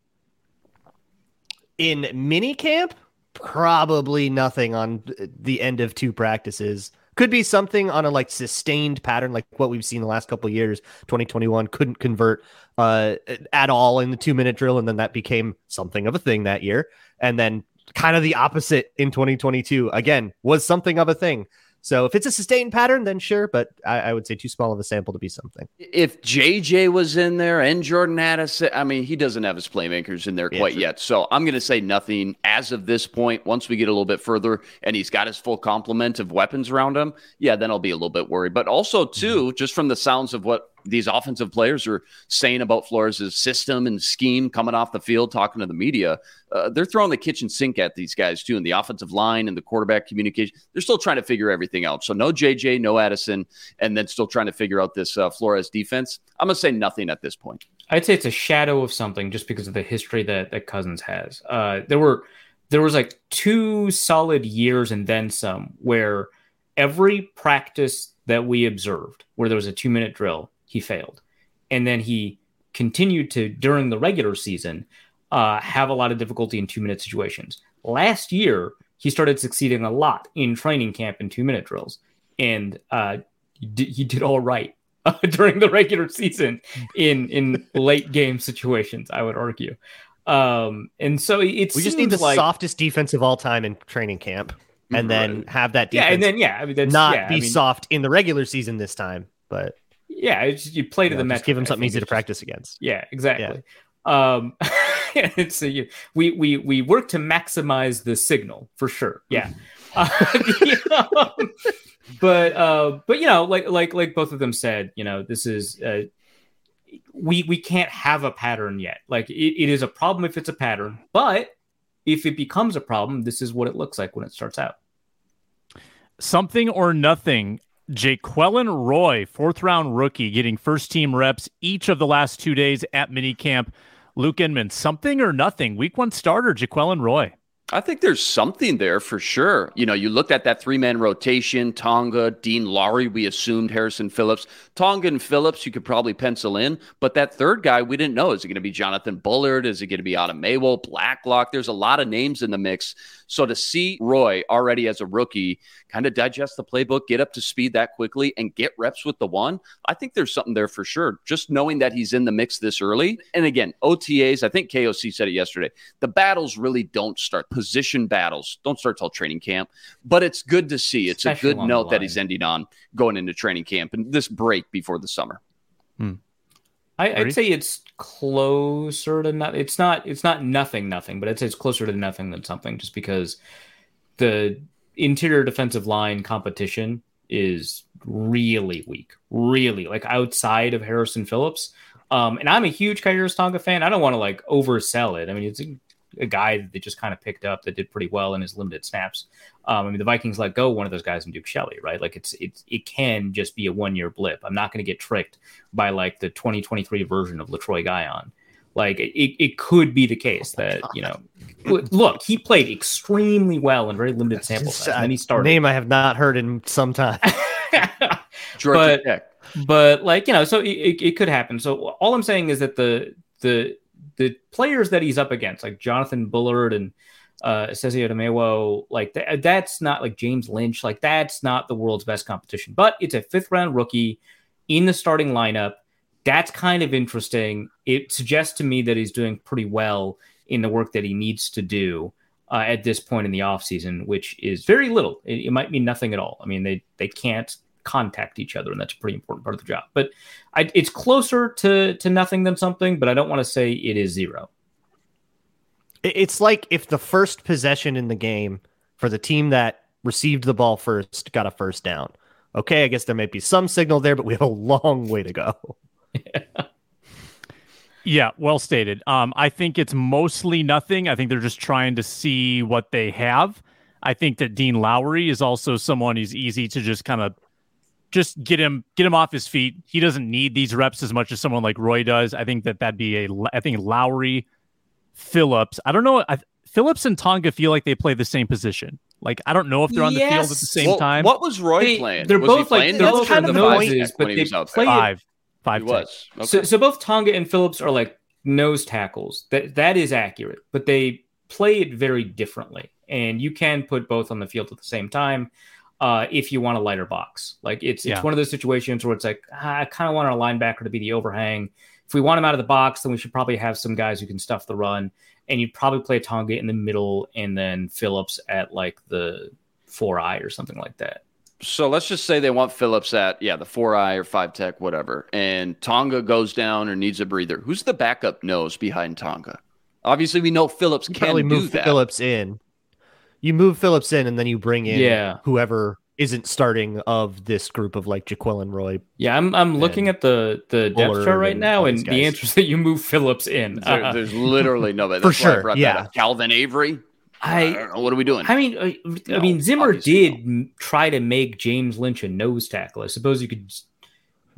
In mini camp, probably nothing on the end of two practices. Could be something on a like sustained pattern, like what we've seen the last couple years. 2021 couldn't convert uh, at all in the two minute drill, and then that became something of a thing that year. And then kind of the opposite in 2022 again was something of a thing. So if it's a sustained pattern, then sure, but I, I, would say too small of a sample to be something. If JJ was in there and Jordan Addison, I mean, he doesn't have his playmakers in there yeah, quite true. yet. So I'm going to say nothing as of this point. Once we get a little bit further and he's got his full complement of weapons around him, yeah, then I'll be a little bit worried. But also, too, mm-hmm. just from the sounds of what these offensive players are saying about Flores' system and scheme coming off the field, talking to the media. Uh, they're throwing the kitchen sink at these guys too, and the offensive line and the quarterback communication. They're still trying to figure everything out. So no JJ, no Addison, and then still trying to figure out this uh, Flores defense. I'm gonna say nothing at this point. I'd say it's a shadow of something just because of the history that that Cousins has. Uh, there were there was like two solid years and then some where every practice that we observed where there was a two minute drill he failed. And then he continued to, during the regular season, uh, have a lot of difficulty in two minute situations. Last year, he started succeeding a lot in training camp and two minute drills. And uh, he, did, he did all right uh, during the regular season in, in late game situations, I would argue. Um, and so it we just need the like, softest defense of all time in training camp and then have that defense. yeah, and then yeah, I mean, not yeah, be I mean, soft in the regular season this time, but yeah, you play to the metric. Give them something easy to practice against. Yeah, exactly. Yeah. Um, so you, we we we work to maximize the signal for sure. Yeah. uh, um, but uh, but you know, like like like both of them said, you know, this is uh, we we can't have a pattern yet. Like it, it is a problem if it's a pattern, but if it becomes a problem, this is what it looks like when it starts out. Something or nothing Jaquelin Roy, fourth round rookie, getting first team reps each of the last two days at minicamp. Luke Inman, something or nothing. Week one starter, Jaquelin Roy. I think there's something there for sure. You know, you looked at that three man rotation Tonga, Dean Lowry, we assumed Harrison Phillips. Tonga and Phillips, you could probably pencil in. But that third guy, we didn't know. Is it going to be Jonathan Bullard? Is it going to be Otomewo, Blacklock? There's a lot of names in the mix. So to see Roy already as a rookie kind of digest the playbook, get up to speed that quickly, and get reps with the one, I think there's something there for sure. Just knowing that he's in the mix this early. And again, OTAs, I think KOC said it yesterday. The battles really don't start. Position battles don't start till training camp, but it's good to see. It's Especially a good note that he's ending on going into training camp and this break before the summer. Hmm. I, would say it's closer to not. It's not. It's not nothing, nothing, but I'd say it's closer to nothing than something, just because the interior defensive line competition is really weak, really like outside of Harrison Phillips. Um, and I'm a huge Khyiris Tonga fan. I don't want to like oversell it. I mean, it's a, a guy that they just kind of picked up that did pretty well in his limited snaps. Um, I mean, the Vikings let go one of those guys in Duke Shelley, right? Like it's it's it can just be a one year blip. I'm not going to get tricked by like the 2023 version of Letroy Guion. Like it, it could be the case oh that you know, look, he played extremely well in very limited sample size, and he started. Name I have not heard in some time. but Tech. but like you know, so it, it could happen. So all I'm saying is that the the the players that he's up against, like Jonathan Bullard and uh Esezi Otomewo, like th- that's not like James Lynch, like that's not the world's best competition. But it's a fifth round rookie in the starting lineup. That's kind of interesting. It suggests to me that he's doing pretty well in the work that he needs to do uh, at this point in the offseason, which is very little. It, it might mean nothing at all. I mean, they they can't contact each other, and that's a pretty important part of the job. But I, it's closer to to nothing than something, but I don't want to say it is zero. It's like if the first possession in the game for the team that received the ball first got a first down. Okay, I guess there might be some signal there, but we have a long way to go. Yeah, well stated. Um, I think it's mostly nothing. I think they're just trying to see what they have. I think that Dean Lowry is also someone who's easy to just kind of just get him get him off his feet. He doesn't need these reps as much as someone like Roy does. I think that that'd be a. I think Lowry, Phillips. I don't know. I, Phillips and Tonga feel like they play the same position. Like I don't know if they're on yes. the field at the same well, time. What was Roy they, playing? They're was both like they're both kind of the noises, but they play five. Five he was. Okay. So, so both Tonga and Phillips are like nose tackles. That that is accurate, but they play it very differently, and you can put both on the field at the same time. Uh, if you want a lighter box, like it's yeah. it's one of those situations where it's like ah, I kind of want our linebacker to be the overhang. If we want him out of the box, then we should probably have some guys who can stuff the run, and you'd probably play Tonga in the middle, and then Phillips at like the four eye or something like that. So let's just say they want Phillips at yeah the four eye or five tech whatever, and Tonga goes down or needs a breather. Who's the backup nose behind Tonga? Obviously, we know Phillips you can move that. Phillips in. You move Phillips in, and then you bring in yeah. whoever isn't starting of this group of like Jaquelin Roy. Yeah, I'm I'm looking at the the depth chart right now, and, and the answer is that you move Phillips in. There, there's literally nobody for sure. yeah, Calvin Avery. I, I, don't know. What are we doing? I mean, I, uh, no, I mean, Zimmer did no. try to make James Lynch a nose tackle. I suppose you could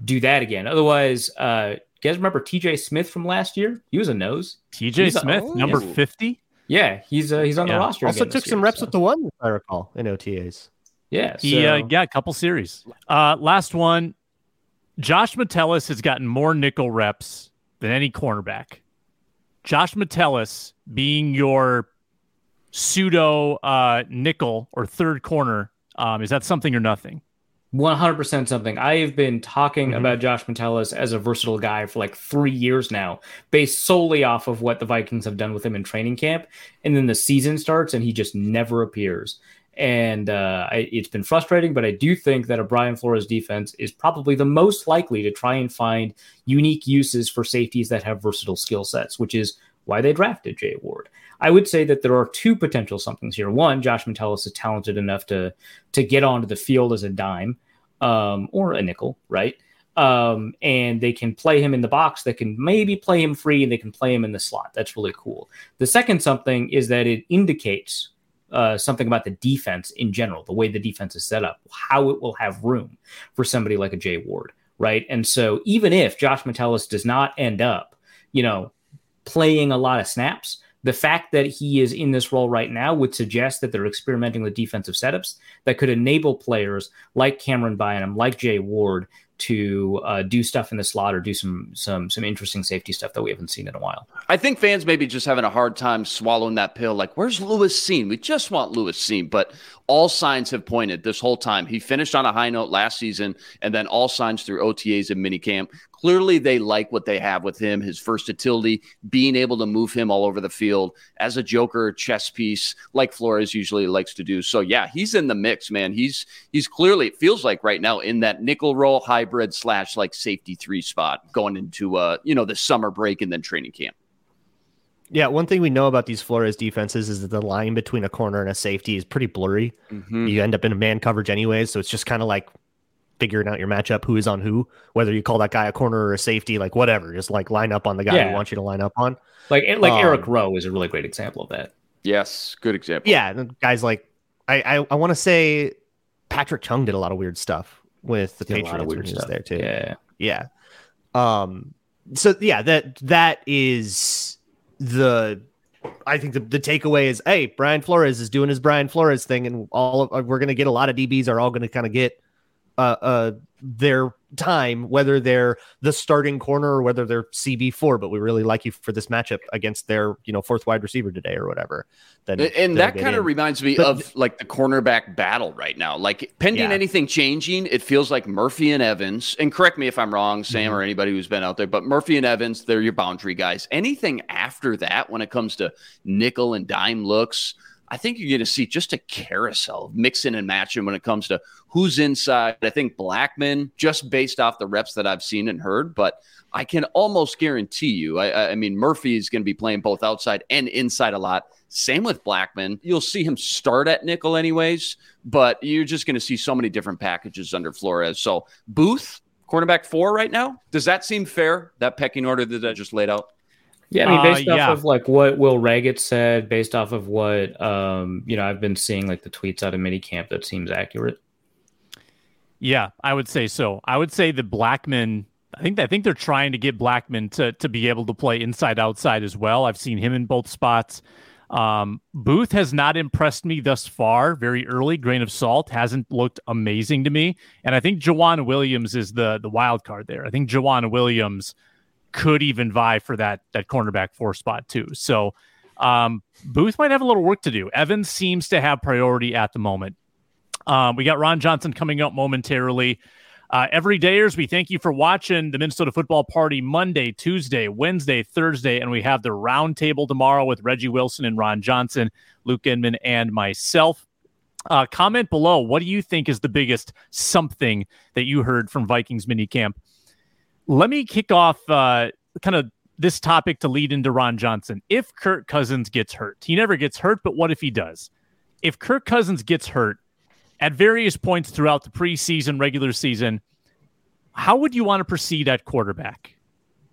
do that again. Otherwise, uh, you guys remember TJ Smith from last year? He was a nose. TJ Smith, a, oh, number fifty. Yeah, he's uh, he's on yeah. the roster. Also took some year, reps so. with the one, if I recall, in OTAs. Yeah, so. he uh, got a couple series. Uh, last one, Josh Metellus has gotten more nickel reps than any cornerback. Josh Metellus being your pseudo uh, nickel or third corner. Um, is that something or nothing? 100% something. I have been talking mm-hmm. about Josh Metellus as a versatile guy for like three years now, based solely off of what the Vikings have done with him in training camp. And then the season starts and he just never appears. And uh, I, it's been frustrating, but I do think that a Brian Flores defense is probably the most likely to try and find unique uses for safeties that have versatile skill sets, which is why they drafted Jay Ward. I would say that there are two potential somethings here. One, Josh Metellus is talented enough to to get onto the field as a dime um, or a nickel, right? Um, and they can play him in the box. They can maybe play him free, and they can play him in the slot. That's really cool. The second something is that it indicates uh, something about the defense in general, the way the defense is set up, how it will have room for somebody like a Jay Ward, right? And so even if Josh Metellus does not end up, you know, playing a lot of snaps, the fact that he is in this role right now would suggest that they're experimenting with defensive setups that could enable players like Camryn Bynum, like Jay Ward, to uh, do stuff in the slot or do some some some interesting safety stuff that we haven't seen in a while. I think fans maybe just having a hard time swallowing that pill. Like, where's Lewis Cine? We just want Lewis Cine, but all signs have pointed this whole time. He finished on a high note last season, and then all signs through OTAs and minicamp. Clearly, they like what they have with him, his versatility, being able to move him all over the field as a joker chess piece, like Flores usually likes to do. So, yeah, he's in the mix, man. He's he's clearly it feels like right now in that nickel role hybrid slash like safety three spot going into uh you know the summer break and then training camp. Yeah, one thing we know about these Flores defenses is that the line between a corner and a safety is pretty blurry. Mm-hmm. You end up in a man coverage anyways, so it's just kind of like figuring out your matchup, who is on who, whether you call that guy a corner or a safety, like whatever, just like line up on the guy yeah. who wants you to line up on. Like like um, Eric Rowe is a really great example of that. Yes, good example. Yeah, guys like I I, I want to say Patrick Chung did a lot of weird stuff with the did Patriots when he was there too. Yeah, yeah. Um. So yeah, that that is the I think the, the takeaway is, hey, Brian Flores is doing his Brian Flores thing, and all of, we're going to get a lot of DBs are all going to kind of get uh, uh, their time, whether they're the starting corner or whether they're CB four. But we really like you for this matchup against their you know fourth wide receiver today or whatever. Then and that kind of reminds me but, of like the cornerback battle right now. Like pending yeah. anything changing, it feels like Murphy and Evans. And correct me if I'm wrong, Sam mm-hmm. or anybody who's been out there, but Murphy and Evans, they're your boundary guys. Anything after that, when it comes to nickel and dime looks I think you're going to see just a carousel of mixing and matching when it comes to who's inside. I think Blackmon, just based off the reps that I've seen and heard, but I can almost guarantee you, I, I mean, Murphy is going to be playing both outside and inside a lot. Same with Blackmon. You'll see him start at nickel anyways, but you're just going to see so many different packages under Flores. So Booth, cornerback four right now. Does that seem fair? That pecking order that I just laid out? Yeah, I mean, based uh, off yeah. of like what Will Ragatz said, based off of what um, you know, I've been seeing like the tweets out of minicamp that seems accurate. Yeah, I would say so. I would say the Blackmon. I think I think they're trying to get Blackmon to to be able to play inside outside as well. I've seen him in both spots. Um, Booth has not impressed me thus far. Very early, grain of salt hasn't looked amazing to me. And I think Joejuan Williams is the the wild card there. I think Joejuan Williams could even vie for that that cornerback four spot too. So Um, Booth might have a little work to do. Evans seems to have priority at the moment. Um, we got Ron Johnson coming up momentarily. Uh, everydayers, we thank you for watching the Minnesota Football Party Monday, Tuesday, Wednesday, Thursday, and we have the roundtable tomorrow with Reggie Wilson and Ron Johnson, Luke Inman, and myself. Uh, comment below. What do you think is the biggest something that you heard from Vikings minicamp? Let me kick off uh, kind of this topic to lead into Ron Johnson. If Kirk Cousins gets hurt, he never gets hurt, but what if he does? If Kirk Cousins gets hurt at various points throughout the preseason, regular season, how would you want to proceed at quarterback?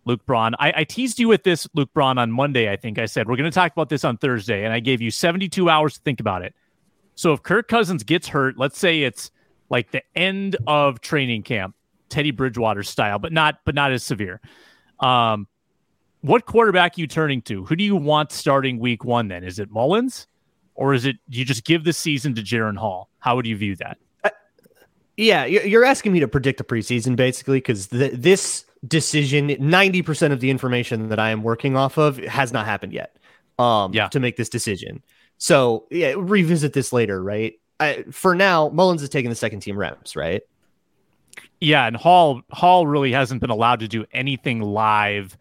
Luke Braun. I, I teased you with this, Luke Braun, on Monday. I think I said we're going to talk about this on Thursday, and I gave you 72 hours to think about it. So if Kirk Cousins gets hurt, let's say it's like the end of training camp, Teddy Bridgewater style, but not but not as severe. Um, what quarterback are you turning to? Who do you want starting week one? Then is it Mullens, or is it you just give the season to Jaren Hall? How would you view that? Uh, yeah, you're asking me to predict the preseason basically because this decision, ninety percent of the information that I am working off of has not happened yet. Um, yeah. to make this decision. So yeah, revisit this later, right? I, for now, Mullens is taking the second team reps, right? Yeah, and Hall Hall really hasn't been allowed to do anything live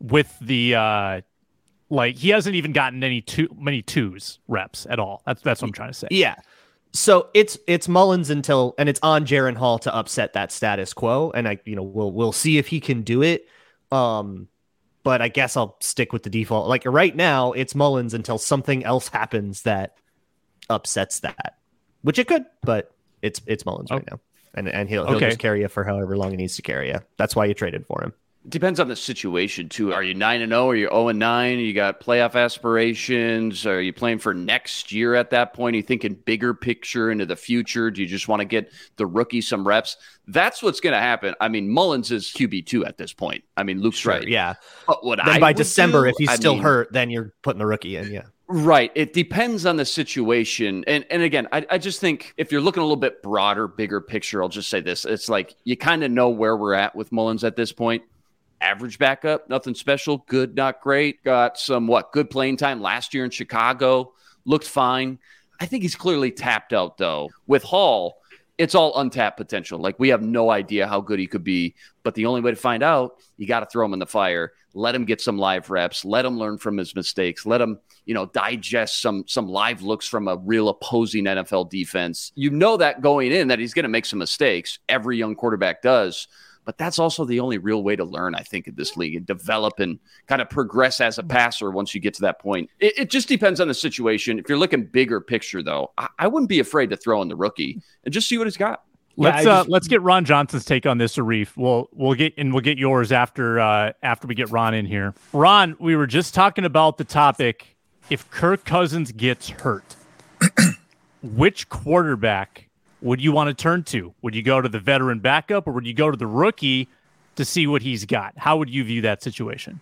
with the uh like he hasn't even gotten any two many twos reps at all. That's that's what I'm trying to say. Yeah. So it's it's Mullens until and it's on Jaren Hall to upset that status quo. And I, you know, we'll we'll see if he can do it. Um, but I guess I'll stick with the default. Like right now, it's Mullens until something else happens that upsets that, which it could, but it's it's Mullens oh. right now, and and he'll he'll okay. just carry you for however long he needs to carry you. That's why you traded for him. Depends on the situation too. Are you nine and zero? Are you zero and nine? You got playoff aspirations? Are you playing for next year at that point? Are you thinking bigger picture into the future? Do you just want to get the rookie some reps? That's what's going to happen. I mean, Mullens is QB two at this point. I mean, Luke's sure, right. Yeah. But what then I by December, do, if he's I still mean, hurt, then you're putting the rookie in. Yeah. Right. It depends on the situation. And and again, I, I just think if you're looking a little bit broader, bigger picture, I'll just say this. It's like you kind of know where we're at with Mullens at this point average backup, nothing special, good, not great. Got some what good playing time last year in Chicago, looked fine. I think he's clearly tapped out though. With Hall, it's all untapped potential. Like we have no idea how good he could be, but the only way to find out, you got to throw him in the fire. Let him get some live reps. Let him learn from his mistakes. Let him, you know, digest some some live looks from a real opposing NFL defense. You know that going in that he's going to make some mistakes. Every young quarterback does. But that's also the only real way to learn, I think, in this league and develop and kind of progress as a mm. passer once you get to that point. It, it just depends on the situation. If you're looking bigger picture, though, I, I, wouldn't be afraid to throw in the rookie and just see what he's got. Let's yeah, uh, let's get Ron Johnson's take on this, Arif. We'll we'll get and we'll get yours after uh, after we get Ron in here. Ron, we were just talking about the topic. If Kirk Cousins gets hurt, which quarterback would you want to turn to? Would you go to the veteran backup or would you go to the rookie to see what he's got? How would you view that situation?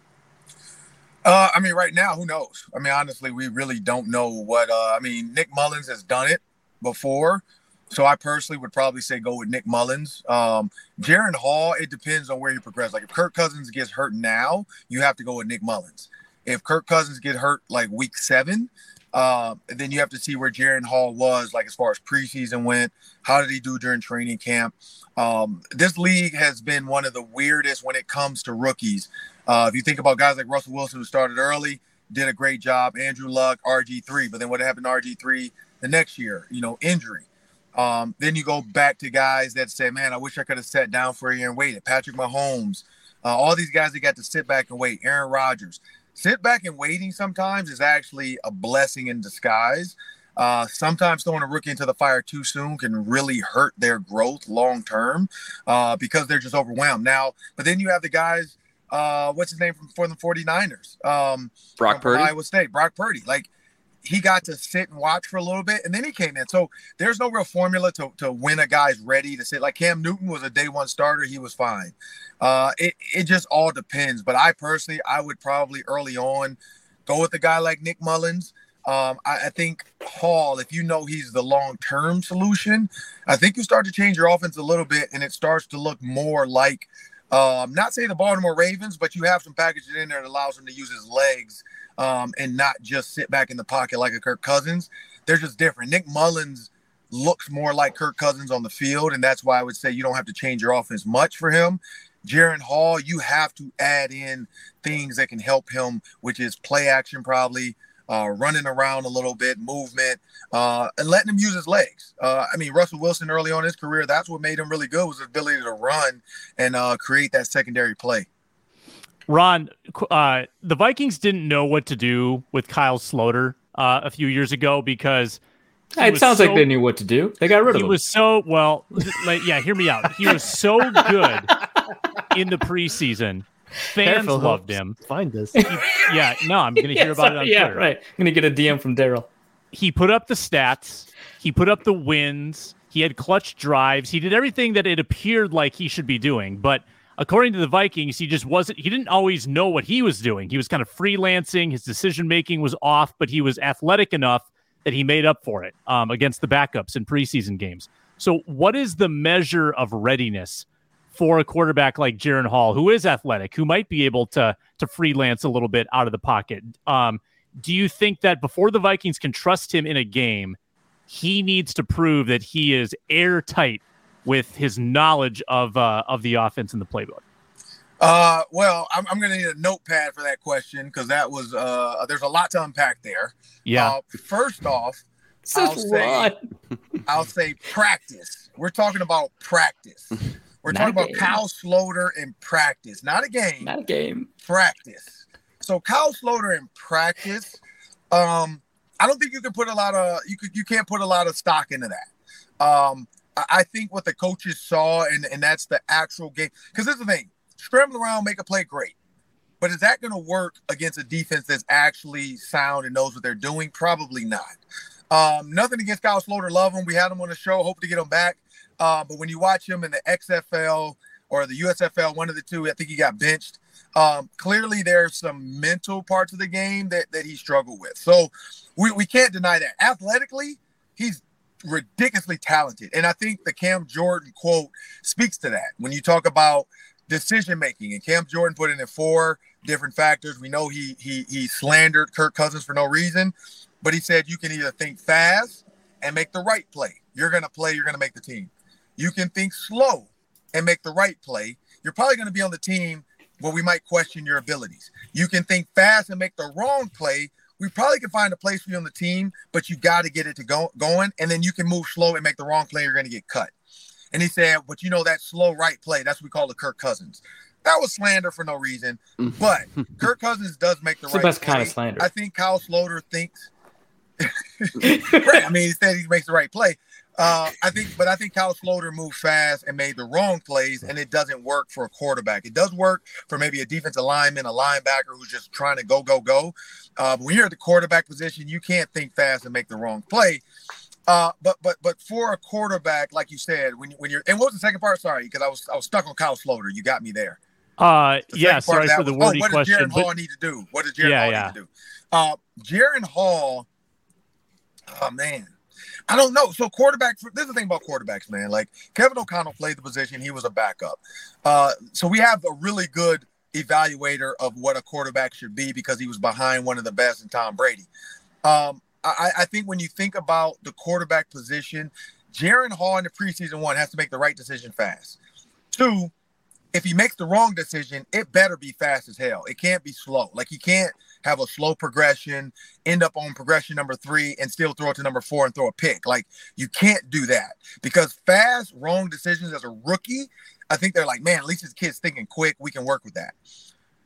Uh, I mean, right now, who knows? I mean, honestly, we really don't know what. Uh, I mean, Nick Mullens has done it before, so I personally would probably say go with Nick Mullens. Um, Jaren Hall, it depends on where you progress. Like if Kirk Cousins gets hurt now, you have to go with Nick Mullens. If Kirk Cousins get hurt like week seven, uh, and then you have to see where Jaren Hall was, like as far as preseason went. How did he do during training camp? Um, this league has been one of the weirdest when it comes to rookies. Uh, if you think about guys like Russell Wilson, who started early, did a great job. Andrew Luck, RG3, but then what happened to RG3 the next year? You know, injury. Um, then you go back to guys that say, "Man, I wish I could have sat down for a year and waited." Patrick Mahomes, uh, all these guys that got to sit back and wait. Aaron Rodgers sit back and waiting sometimes is actually a blessing in disguise. Uh, sometimes throwing a rookie into the fire too soon can really hurt their growth long term uh, because they're just overwhelmed. Now, but then you have the guys, uh, what's his name from for the 49ers? Um, Brock Purdy. Iowa State. Brock Purdy. Like he got to sit and watch for a little bit and then he came in. So there's no real formula to, to when a guy's ready to sit. Like Cam Newton was a day one starter, he was fine. Uh, it, it just all depends. But I personally, I would probably early on go with a guy like Nick Mullens. Um, I, I, think Hall, if you know he's the long term solution, I think you start to change your offense a little bit and it starts to look more like Um, not say the Baltimore Ravens, but you have some packages in there that allows him to use his legs um, and not just sit back in the pocket like a Kirk Cousins. They're just different. Nick Mullens looks more like Kirk Cousins on the field, and that's why I would say you don't have to change your offense much for him. Jaren Hall, you have to add in things that can help him, which is play action probably, uh, running around a little bit, movement, uh, and letting him use his legs. Uh, I mean, Russell Wilson early on in his career, that's what made him really good was his ability to run and uh, create that secondary play. Ron, uh, the Vikings didn't know what to do with Kyle Sloter uh, a few years ago because it sounds so, like they knew what to do. They got rid of he him. He was so well. Like, yeah, hear me out. He was so good in the preseason. Fans Careful, loved him. Find this. He, yeah, no, I'm going to hear yeah, about sorry, it. yeah, Twitter. right. I'm going to get a DM from Daryl. He put up the stats. He put up the wins. He had clutch drives. He did everything that it appeared like he should be doing, but according to the Vikings, he just wasn't, he didn't always know what he was doing. He was kind of freelancing. His decision making was off, but he was athletic enough that he made up for it um, against the backups in preseason games. So, what is the measure of readiness for a quarterback like Jaren Hall, who is athletic, who might be able to to freelance a little bit out of the pocket? Um, do you think that before the Vikings can trust him in a game, he needs to prove that he is airtight with his knowledge of uh, of the offense and the playbook? Uh, well, I'm, I'm going to need a notepad for that question because that was uh, there's a lot to unpack there. Yeah. Uh, first off, I'll say, I'll say practice. We're talking about practice. We're not talking about Kyle Sloter in practice, not a game. Not a game. Practice. So Kyle Sloter in practice, um, I don't think you can put a lot of you could you can't put a lot of stock into that. Um, I think what the coaches saw, and, and that's the actual game. Because this is the thing scramble around, make a play, great. But is that going to work against a defense that's actually sound and knows what they're doing? Probably not. Um, nothing against Kyle Sloter. Love him. We had him on the show. Hope to get him back. Uh, but when you watch him in the XFL or the USFL, one of the two, I think he got benched. Um, clearly, there's some mental parts of the game that, that he struggled with. So we, we can't deny that. Athletically, he's ridiculously talented. And I think the Cam Jordan quote speaks to that. When you talk about decision making, and Cam Jordan put in four different factors. We know he he he slandered Kirk Cousins for no reason, but he said you can either think fast and make the right play. You're gonna play, you're gonna make the team. You can think slow and make the right play. You're probably gonna be on the team where we might question your abilities. You can think fast and make the wrong play, we probably can find a place for you on the team, but you got to get it to go going, and then you can move slow and make the wrong play. You're going to get cut. And he said, but you know that slow right play. That's what we call the Kirk Cousins. That was slander for no reason, mm. but Kirk Cousins does make the it's right. The best play. kind of slander. I think Kyle Sloter thinks. right. I mean, he said he makes the right play. Uh, I think, but I think Kyle Sloter moved fast and made the wrong plays, and it doesn't work for a quarterback. It does work for maybe a defensive lineman, a linebacker who's just trying to go, go, go. Uh, when you're at the quarterback position, you can't think fast and make the wrong play. Uh, but but but for a quarterback, like you said, when when you're and what was the second part? Sorry, because I was I was stuck on Kyle Sloter. You got me there. Uh, the yeah. Sorry for the wordy oh, what question. What does Jaren but... Hall need to do? What does Jaren yeah, Hall yeah. need to do? Uh, Jaren Hall. Oh man, I don't know. So quarterback. This is the thing about quarterbacks, man. Like Kevin O'Connell played the position; he was a backup. Uh, so we have a really good evaluator of what a quarterback should be because he was behind one of the best in Tom Brady. Um, I, I think when you think about the quarterback position, Jaren Hall in the preseason one has to make the right decision fast. Two, if he makes the wrong decision, it better be fast as hell. It can't be slow. Like he can't have a slow progression, end up on progression number three, and still throw it to number four and throw a pick. Like you can't do that because fast, wrong decisions as a rookie, I think they're like, man, at least this kid's thinking quick. We can work with that.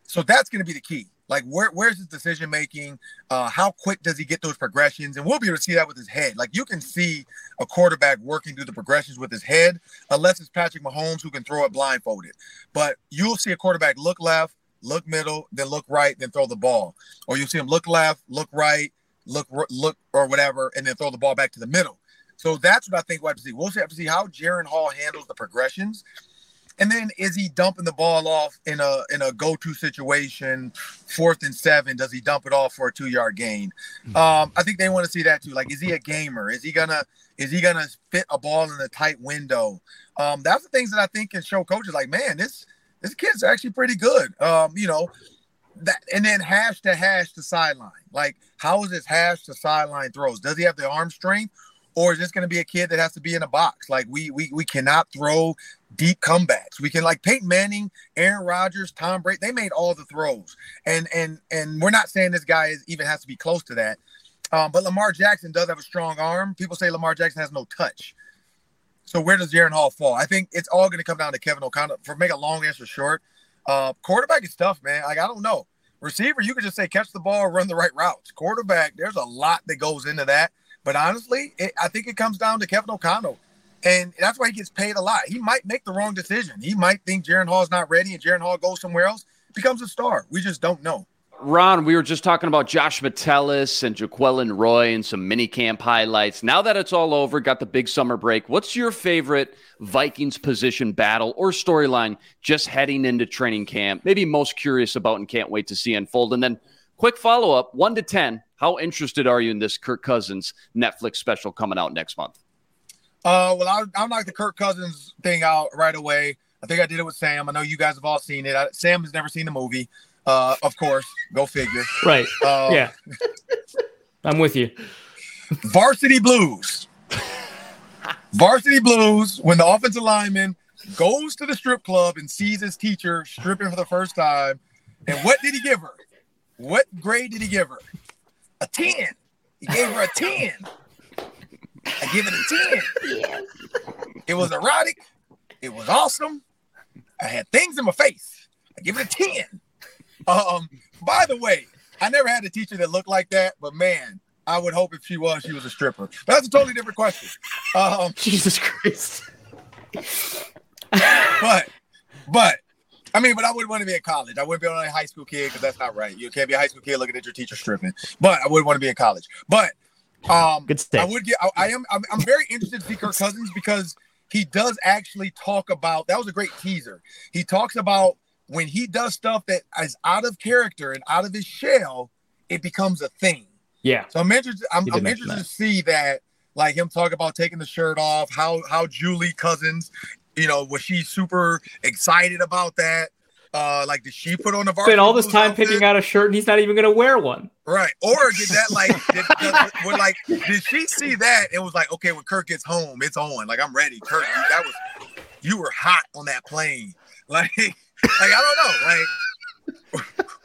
So that's going to be the key. Like, where, where's his decision making? Uh, how quick does he get those progressions? And we'll be able to see that with his head. Like, you can see a quarterback working through the progressions with his head, unless it's Patrick Mahomes who can throw it blindfolded. But you'll see a quarterback look left, look middle, then look right, then throw the ball. Or you'll see him look left, look right, look look or whatever, and then throw the ball back to the middle. So that's what I think we'll have to see. We'll have to see how Jaren Hall handles the progressions and then is he dumping the ball off in a in a go-to situation, fourth and seven? Does he dump it off for a two-yard gain? Hmm. Um, I think they want to see that too. Like, is he a gamer? Is he gonna is he gonna fit a ball in a tight window? Um, that's the things that I think can show coaches like, man, this this kid's actually pretty good. Um, you know, that and then hash to hash to sideline. Like, how is his hash to sideline throws? Does he have the arm strength? Or is this going to be a kid that has to be in a box? Like we we we cannot throw deep comebacks. We can like Peyton Manning, Aaron Rodgers, Tom Brady. They made all the throws, and and and we're not saying this guy is, even has to be close to that. Um, but Lamar Jackson does have a strong arm. People say Lamar Jackson has no touch. So where does Jaren Hall fall? I think it's all going to come down to Kevin O'Connell. For make a long answer short, uh, quarterback is tough, man. Like I don't know. Receiver, you could just say catch the ball, run the right routes. Quarterback, there's a lot that goes into that. But honestly, it, I think it comes down to Kevin O'Connell. And that's why he gets paid a lot. He might make the wrong decision. He might think Jaren Hall's not ready and Jaren Hall goes somewhere else, becomes a star. We just don't know. Ron, we were just talking about Josh Metellus and Jaquelin Roy and some mini camp highlights. Now that it's all over, got the big summer break, what's your favorite Vikings position battle or storyline just heading into training camp? Maybe most curious about and can't wait to see unfold. And then quick follow up one to 10. How interested are you in this Kirk Cousins Netflix special coming out next month? Uh, well, I, I'll knock the Kirk Cousins thing out right away. I think I did it with Sam. I know you guys have all seen it. I, Sam has never seen the movie. Uh, of course, go figure. Right. Uh, yeah. I'm with you. Varsity Blues. Varsity Blues, when the offensive lineman goes to the strip club and sees his teacher stripping for the first time. And what did he give her? What grade did he give her? A 10. He gave her a 10. I give it a 10. Yes. It was erotic. It was awesome. I had things in my face. I give it a 10. Um, by the way, I never had a teacher that looked like that, but man, I would hope if she was, she was a stripper. But that's a totally different question. Um, Jesus Christ. but, but, I mean, but I wouldn't want to be in college. I wouldn't be a high school kid because that's not right. You can't be a high school kid looking at your teacher stripping. But I wouldn't want to be in college. But um, good stuff. I would get. I, I am. I'm, I'm very interested to see Kirk Cousins because he does actually talk about. That was a great teaser. He talks about when he does stuff that is out of character and out of his shell, it becomes a thing. Yeah. So I'm interested. I'm, I'm interested to see that, like him talk about taking the shirt off. How how Julie Cousins, you know, was she super excited about that? Uh, like did she put on the Spent all this time outfit? picking out a shirt and he's not even gonna wear one. Right. Or did that like did, would, like did she see that? It was like, okay, when Kirk gets home, it's on. Like I'm ready. Kirk, that was you were hot on that plane. Like like I don't know. Like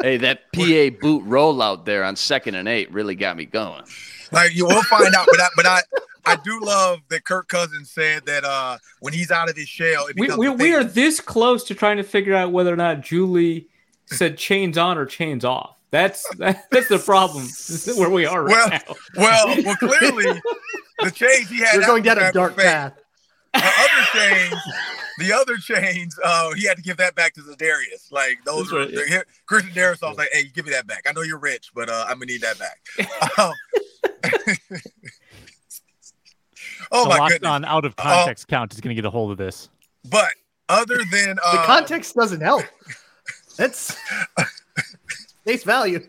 hey, that PA boot rollout there on second and eight really got me going. Like you will find out, but I, but I I do love that Kirk Cousins said that uh when he's out of his shell, we we, we are this close to trying to figure out whether or not Julie said chains on or chains off. That's that's the problem. This is where we are right well, now. Well, well, clearly the chains he had. You're going down a dark path. The other chains the other chains, uh, he had to give that back to Darrisaw. Like those were right. Christian Darrisaw. I was like, "Hey, give me that back. I know you're rich, but uh, I'm gonna need that back." um, oh the my goodness! On out of context uh, count is gonna get a hold of this. But other than uh, the context doesn't help. That's face value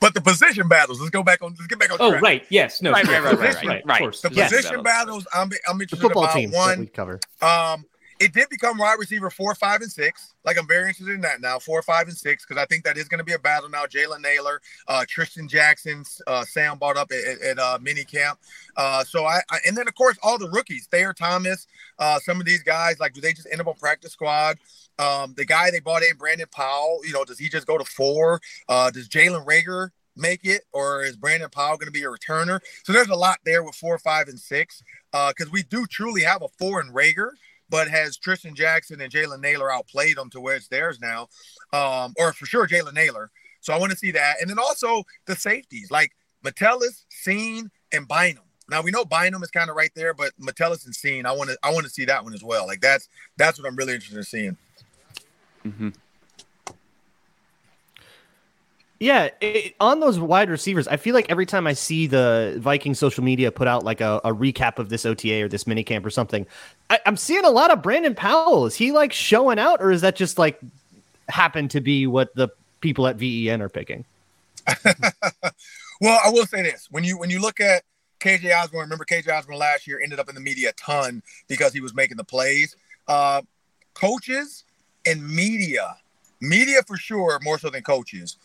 but the position battles. Let's go back on. Let's get back on. Oh, track. right. Yes. No. Right. Right. Right. Right. Right. right. The yes. position battles. I'm. I'm interested the football about teams one. we cover. Um, it did become wide receiver four, five, and six. Like I'm very interested in that now, four, five, and six, because I think that is going to be a battle now. Jalen Nailor, uh, Trishton Jackson, uh, Sam bought up at, at, at uh, mini camp. Uh, so I, I, and then of course all the rookies, Thayer Thomas, uh, some of these guys, like do they just end up on practice squad? Um, the guy they bought in, Brandon Powell, you know, does he just go to four? Uh, does Jalen Reagor make it, or is Brandon Powell going to be a returner? So there's a lot there with four, five, and six, because uh, we do truly have a four in Reagor. but has Trishton Jackson and Jalen Nailor outplayed them to where it's theirs now, um, or for sure Jalen Nailor. So I want to see that, and then also the safeties like Metellus, Cine, and Bynum. Now we know Bynum is kind of right there, but Metellus and Cine, I want to I want to see that one as well. Like that's that's what I'm really interested in seeing. Mm-hmm. Yeah, it, on those wide receivers, I feel like every time I see the Viking social media put out like a, a recap of this OTA or this minicamp or something, I, am seeing a lot of Brandon Powell. Is he like showing out, or is that just like happen to be what the people at VEN are picking? well, I will say this: when you when you look at KJ Osborn, remember KJ Osborn last year ended up in the media a ton because he was making the plays. Uh, coaches and media, media for sure, more so than coaches.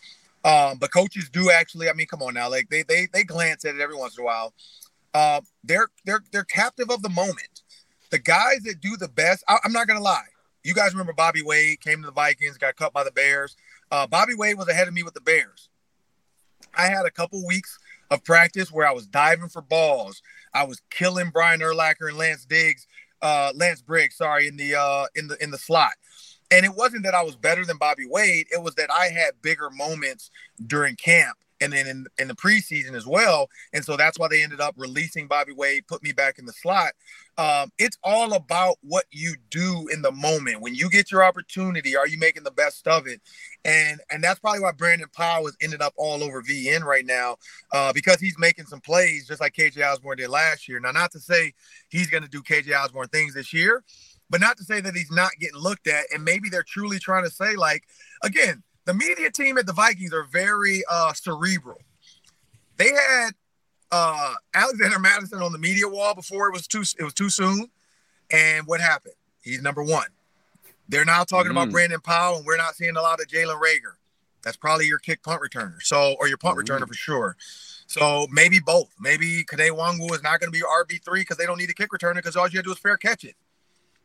Um, but coaches do actually. I mean, come on now, like they they they glance at it every once in a while. Uh, they're they're they're captive of the moment. The guys that do the best, I, I'm not gonna lie. You guys remember Bobby Wade came to the Vikings, got cut by the Bears. Uh, Bobby Wade was ahead of me with the Bears. I had a couple weeks of practice where I was diving for balls. I was killing Brian Urlacher and Lance Diggs, uh, Lance Briggs, sorry, in the uh, in the in the slot. And it wasn't that I was better than Bobby Wade. It was that I had bigger moments during camp and then in, in the preseason as well. And so that's why they ended up releasing Bobby Wade, put me back in the slot. Um, it's all about what you do in the moment. When you get your opportunity, are you making the best of it? And and that's probably why Brandon Powell has ended up all over VN right now uh, because he's making some plays just like KJ Osborn did last year. Now, not to say he's going to do KJ Osborn things this year, but not to say that he's not getting looked at. And maybe they're truly trying to say, like, again, the media team at the Vikings are very uh, cerebral. They had uh, Alexander Mattison on the media wall before it was too it was too soon. And what happened? He's number one. They're now talking mm. about Brandon Powell, and we're not seeing a lot of Jalen Reagor. That's probably your kick punt returner. So, or your punt mm. returner for sure. So maybe both. Maybe Kade Nwangwu is not going to be RB three because they don't need a kick returner because all you have to do is fair catch it.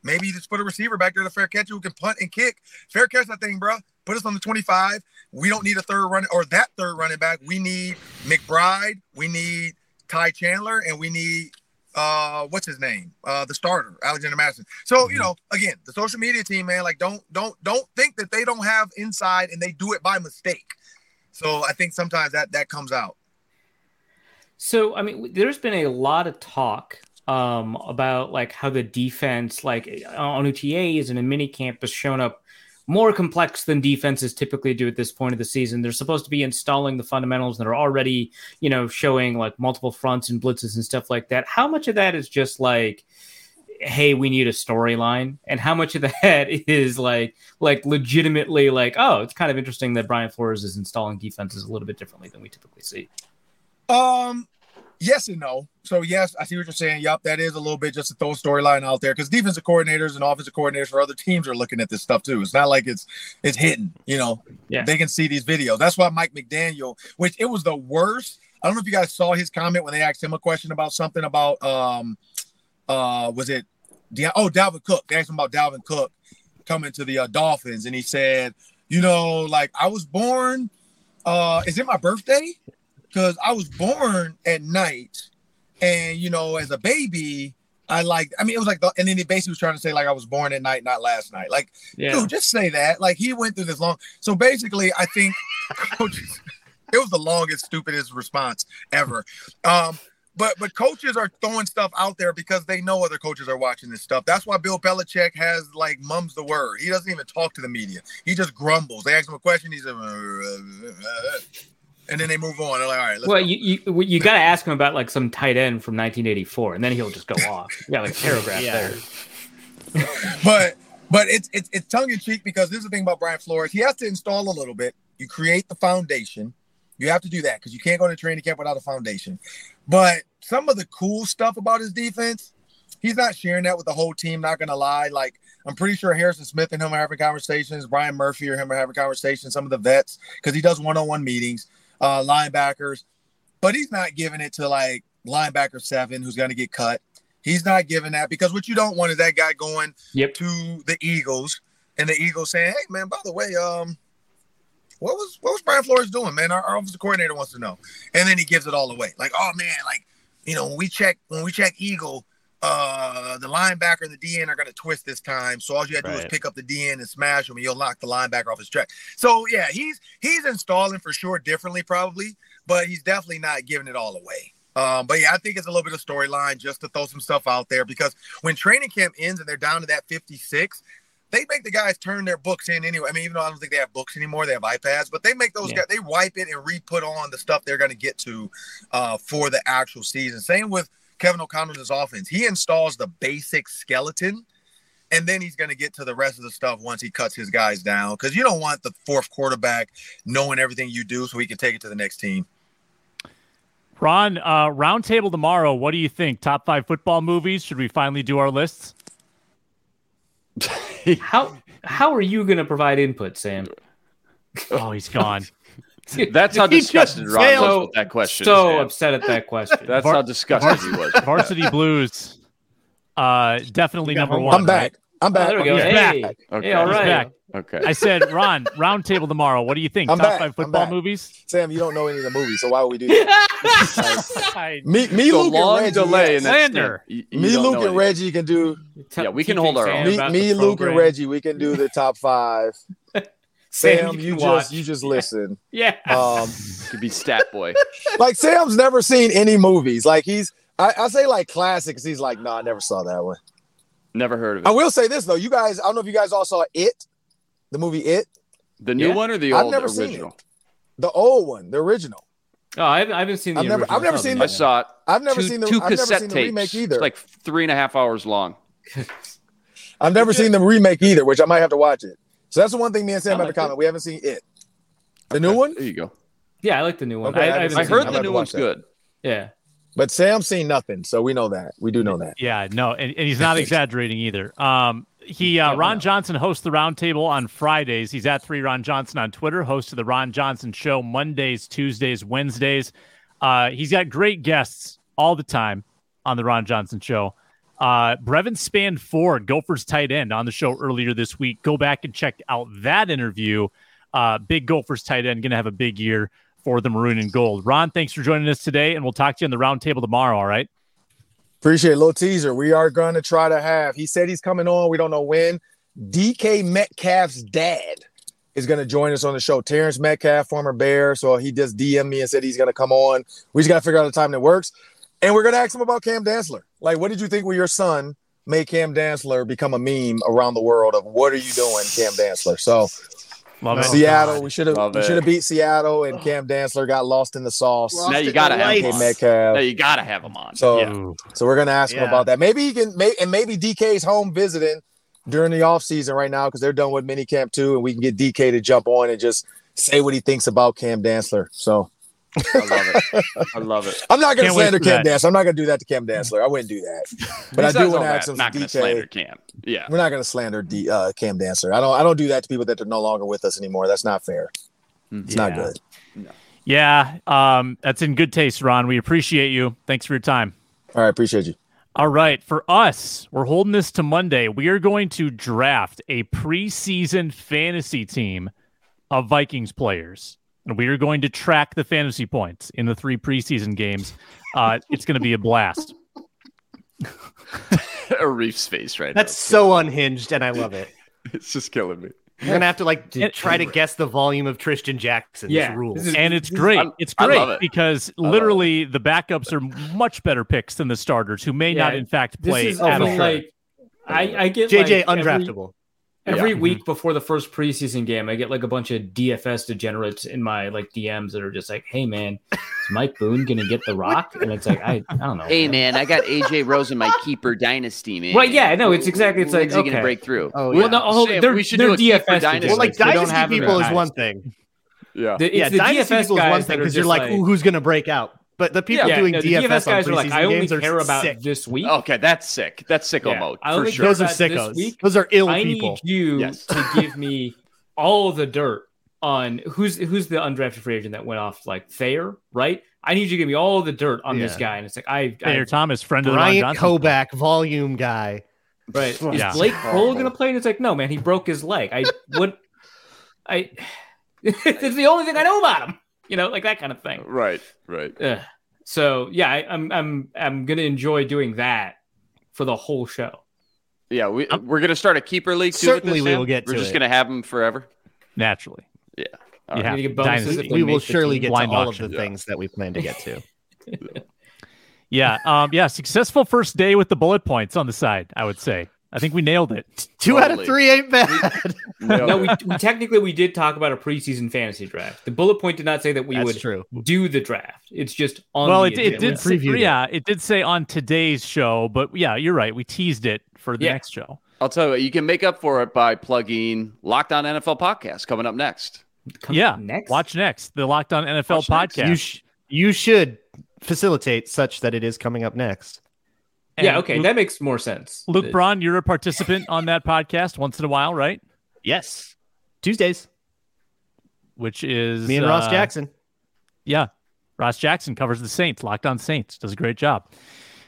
Maybe you just put a receiver back there to fair catch who can punt and kick. Fair catch that thing, bro. Put us on the 25. We don't need a third run or that third running back. We need McBride. We need Ty Chandler, and we need uh what's his name? Uh the starter, Alexander Mattison. So, you mm-hmm. know, again, the social media team, man, like don't don't don't think that they don't have inside and they do it by mistake. So I think sometimes that that comes out. So I mean, there's been a lot of talk um, about like how the defense, like on OTAs and in a mini camp, has shown up more complex than defenses typically do at this point of the season. They're supposed to be installing the fundamentals that are already, you know, showing like multiple fronts and blitzes and stuff like that. How much of that is just like, hey, we need a storyline, and how much of that is like, like legitimately like, oh, it's kind of interesting that Brian Flores is installing defenses a little bit differently than we typically see. Um, yes and no. So yes, I see what you're saying. Yup, that is a little bit just to throw a storyline out there because defensive coordinators and offensive coordinators for other teams are looking at this stuff too. It's not like it's it's hidden. You know, yeah. they can see these videos. That's why Mike McDaniel, which it was the worst. I don't know if you guys saw his comment when they asked him a question about something about um uh was it oh Dalvin Cook. They asked him about Dalvin Cook coming to the uh, Dolphins, and he said, you know, like I was born. Uh, is it my birthday? Because I was born at night, and you know, as a baby, I like. I mean, it was like, the, and then he basically was trying to say like I was born at night, not last night. Like, yeah. dude, just say that. Like he went through this long. So basically, I think coaches. it was the longest, stupidest response ever. Um, but but coaches are throwing stuff out there because they know other coaches are watching this stuff. That's why Bill Belichick has like mums the word. He doesn't even talk to the media. He just grumbles. They ask him a question. He's like, and then they move on. They're like, all right. well, go. you you, you got to ask him about like some tight end from 1984, and then he'll just go off. Yeah, like paragraph yeah. there. but but it's it's it's tongue in cheek because this is the thing about Brian Flores. He has to install a little bit. You create the foundation. You have to do that because you can't go to training camp without a foundation. But some of the cool stuff about his defense, he's not sharing that with the whole team. Not gonna lie, like I'm pretty sure Harrison Smith and him are having conversations. Brian Murphy or him are having conversations. Some of the vets because he does one-on-one meetings uh, linebackers, but he's not giving it to like linebacker seven who's going to get cut. He's not giving that because what you don't want is that guy going yep. to the Eagles and the Eagles saying, "Hey, man, by the way, um, what was what was Brian Flores doing, man? Our, our offensive coordinator wants to know." And then he gives it all away, like, "Oh man, like you know, when we check when we check Eagle, uh, the linebacker and the DN are going to twist this time. So all you have to right. do is pick up the DN and smash him, and you'll knock the linebacker off his track. So yeah, he's he's installing for sure differently probably, but he's definitely not giving it all away. Um, but yeah, I think it's a little bit of storyline just to throw some stuff out there because when training camp ends and they're down to that 56, they make the guys turn their books in anyway. I mean, even though I don't think they have books anymore, they have iPads, but they make those yeah. guys they wipe it and re-put on the stuff they're going to get to uh, for the actual season. Same with Kevin O'Connell's offense. He installs the basic skeleton, and then he's going to get to the rest of the stuff once he cuts his guys down. Because you don't want the fourth quarterback knowing everything you do, so he can take it to the next team. Ron, uh, roundtable tomorrow. What do you think? Top five football movies? Should we finally do our lists? how how are you going to provide input, Sam? Oh, he's gone. That's how disgusted Ron was with that question. So Sam. upset at that question. That's Var- how disgusted he was. Varsity Blues, uh, definitely number one. I'm back. Right? I'm back. Oh, there we go. He's hey. back. Okay. Hey, all right. back. Okay. I said, Ron, roundtable tomorrow. What do you think? I'm Top back. five football movies? Sam, you don't know any of the movies, so why would we do that? like, me, me, so Luke, long and Reggie. delay in Slander. You, you me, Luke, and Reggie can do. Yeah, we can hold our own. Me, me Luke, and Reggie, we can do the top five. Sam, you, you just you just listen. Yeah. Um, could be stat boy. like Sam's never seen any movies. Like he's I, I say like classics. He's like, no, nah, I never saw that one. Never heard of it. I will say this though, you guys, I don't know if you guys all saw It, the movie It. The new Yeah. one or the old I've never original? seen it. The old one, the original. Oh, I haven't, I haven't seen the I've never- original. I've never seen the I saw it. I've never two, seen the two I've never cassette seen the tapes. remake either. It's like three and a half hours long. I've never seen the remake either, which I might have to watch it. So that's the one thing me and Sam I have like in common. We haven't seen it. The new one, There you go. Yeah, I like the new one. Okay, I, I I, haven't I seen heard the new one's watch that. good. Yeah. but Sam's seen nothing, so we know that. We do know that. Yeah, no, and, and he's not exaggerating either. Um, he uh, Ron. Johnson hosts the roundtable on Fridays. He's at three Ron Johnson on Twitter. Host of the Ron Johnson Show Mondays, Tuesdays, Wednesdays. Uh, he's got great guests all the time on the Ron Johnson Show. Uh, Brevyn Spann-Ford, Gophers tight end, on the show earlier this week. Go back and check out that interview. Uh, big Gophers tight end, going to have a big year for the maroon and gold. Ron, thanks for joining us today, and we'll talk to you on the roundtable tomorrow. All right. Appreciate a little teaser. We are going to try to have. He said he's coming on. We don't know when. DK Metcalf's dad is going to join us on the show. Terrence Metcalf, former Bear. So he just DM'd me and said he's going to come on. We just got to figure out a time that works. And we're going to ask him about Cam Dantzler. Like, what did you think when your son made Cam Dantzler become a meme around the world of what are you doing, Cam Dantzler? So Love it. Seattle, we should have we should have beat Seattle, and Cam Dantzler got lost in the sauce. Now you gotta have him DK on. Metcalf. Now you gotta have him on. So Yeah. so we're gonna ask him about that. Maybe he can may, and maybe DK's home visiting during the off season right now because they're done with mini camp too, and we can get DK to jump on and just say what he thinks about Cam Dantzler. So I love it. I love it. I'm not gonna slander Cam that. Dantzler. I'm not gonna do that to Cam Dantzler. I wouldn't do that. But I do says want all to that. ask him Not gonna DK. slander Cam. Yeah. We're not gonna slander D, uh, Cam Dantzler. I don't I don't do that to people that are no longer with us anymore. That's not fair. It's not Yeah. good. Yeah, um, that's in good taste, Ron. We appreciate you. Thanks for your time. All right, appreciate you. All right, for us, we're holding this to Monday. We are going to draft a preseason fantasy team of Vikings players, and we are going to track the fantasy points in the three preseason games. Uh, it's going to be a blast. Arif's face right That's so unhinged, and I love it. It's just killing me. You're gonna have to like It- try to guess the volume of Trishton Jackson's Yeah, rules. is- And it's great. I- it's great it. because literally the backups are much better picks than the starters, who may not, in fact, This play is at I all. like I, I get JJ like, undraftable. Every Yeah. Mm-hmm. week before the first preseason game, I get like a bunch of DFS degenerates in my like DMs that are just like, "Hey man, is Mike Boone gonna get the rock?" And it's like, I, I don't know. Hey man, I got AJ Rose in my keeper dynasty, man. Right, yeah, no, it's exactly- it's like, When's he okay. gonna break through? Oh, Well, yeah. no, oh, hold, Sam, they're, we should they're do a DFS dynasty. well, like degenerates. Dynasty people is one thing. Yeah. The- yeah, the dynasty DFS people is one thing because you're just like, Ooh, who's gonna break out? But the people yeah, doing no, DFS, DFS guys on are like, I only games are care about sick. this week. Okay, that's sick. That's sicko Yeah, mode I for sure. Those are sickos. week, Those are ill I people. I need you Yes. to give me all the dirt on who's who's the undrafted free agent that went off like Thayer, right? I need you to give me all the dirt on this guy, and it's like I, I Thayer Thomas, friend of the Ron Bryant Johnson. Koback, volume guy. right. Is Yeah. Blake Kroll gonna play? And it's like, no, man, he broke his leg. I would, I. it's the only thing I know about him. You know, like that kind of thing. Right, right. Ugh. So yeah, I, I'm I'm I'm gonna enjoy doing that for the whole show. Yeah, we we're gonna start a keeper league too. with Certainly this, we will get. We're to just it. gonna have them forever. Naturally. Yeah. You You're have gonna to. get bonuses if they We will surely get to Blind all auction. of the Yeah. things that we plan to get to. Yeah. Um, yeah. Successful first day with the bullet points on the side, I would say. I think we nailed it. Two out of three ain't bad. No, we, we technically we did talk about a preseason fantasy draft. The bullet point did not say that we That's would true. do the draft. It's just on. well, the it, it did. Say, previewed yeah, it did say on today's show, but yeah, you're right. We teased it for the Yeah. next show. I'll tell you what, you can make up for it by plugging Locked On NFL podcast coming up next. Come yeah. next. Watch next the Locked On NFL Watch podcast. You, sh- you should facilitate such that it is coming up next. Yeah, okay, Luke, that makes more sense. Luke Uh, Braun, you're a participant on that podcast once in a while, right? Yes. Tuesdays. Which is me and Ross uh, Jackson. Yeah. Ross Jackson covers the Saints, Locked on Saints. Does a great job.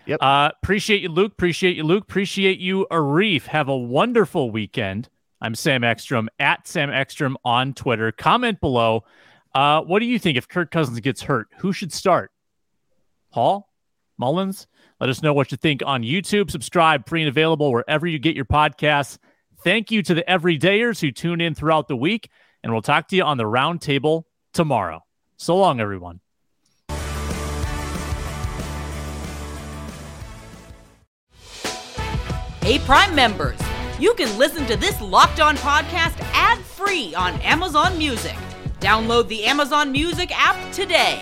Yep. Uh, appreciate you, Luke. Appreciate you, Luke. Appreciate you, Arif. Have a wonderful weekend. I'm Sam Ekstrom at Sam Ekstrom on Twitter. Comment below. Uh, what do you think if Kirk Cousins gets hurt? Who should start? Hall? Mullens? Let us know what you think on YouTube. Subscribe, free and available wherever you get your podcasts. Thank you to the everydayers who tune in throughout the week, and we'll talk to you on the roundtable tomorrow. So long, everyone. Hey, Prime members, you can listen to this locked on podcast ad free on Amazon Music. Download the Amazon Music app today.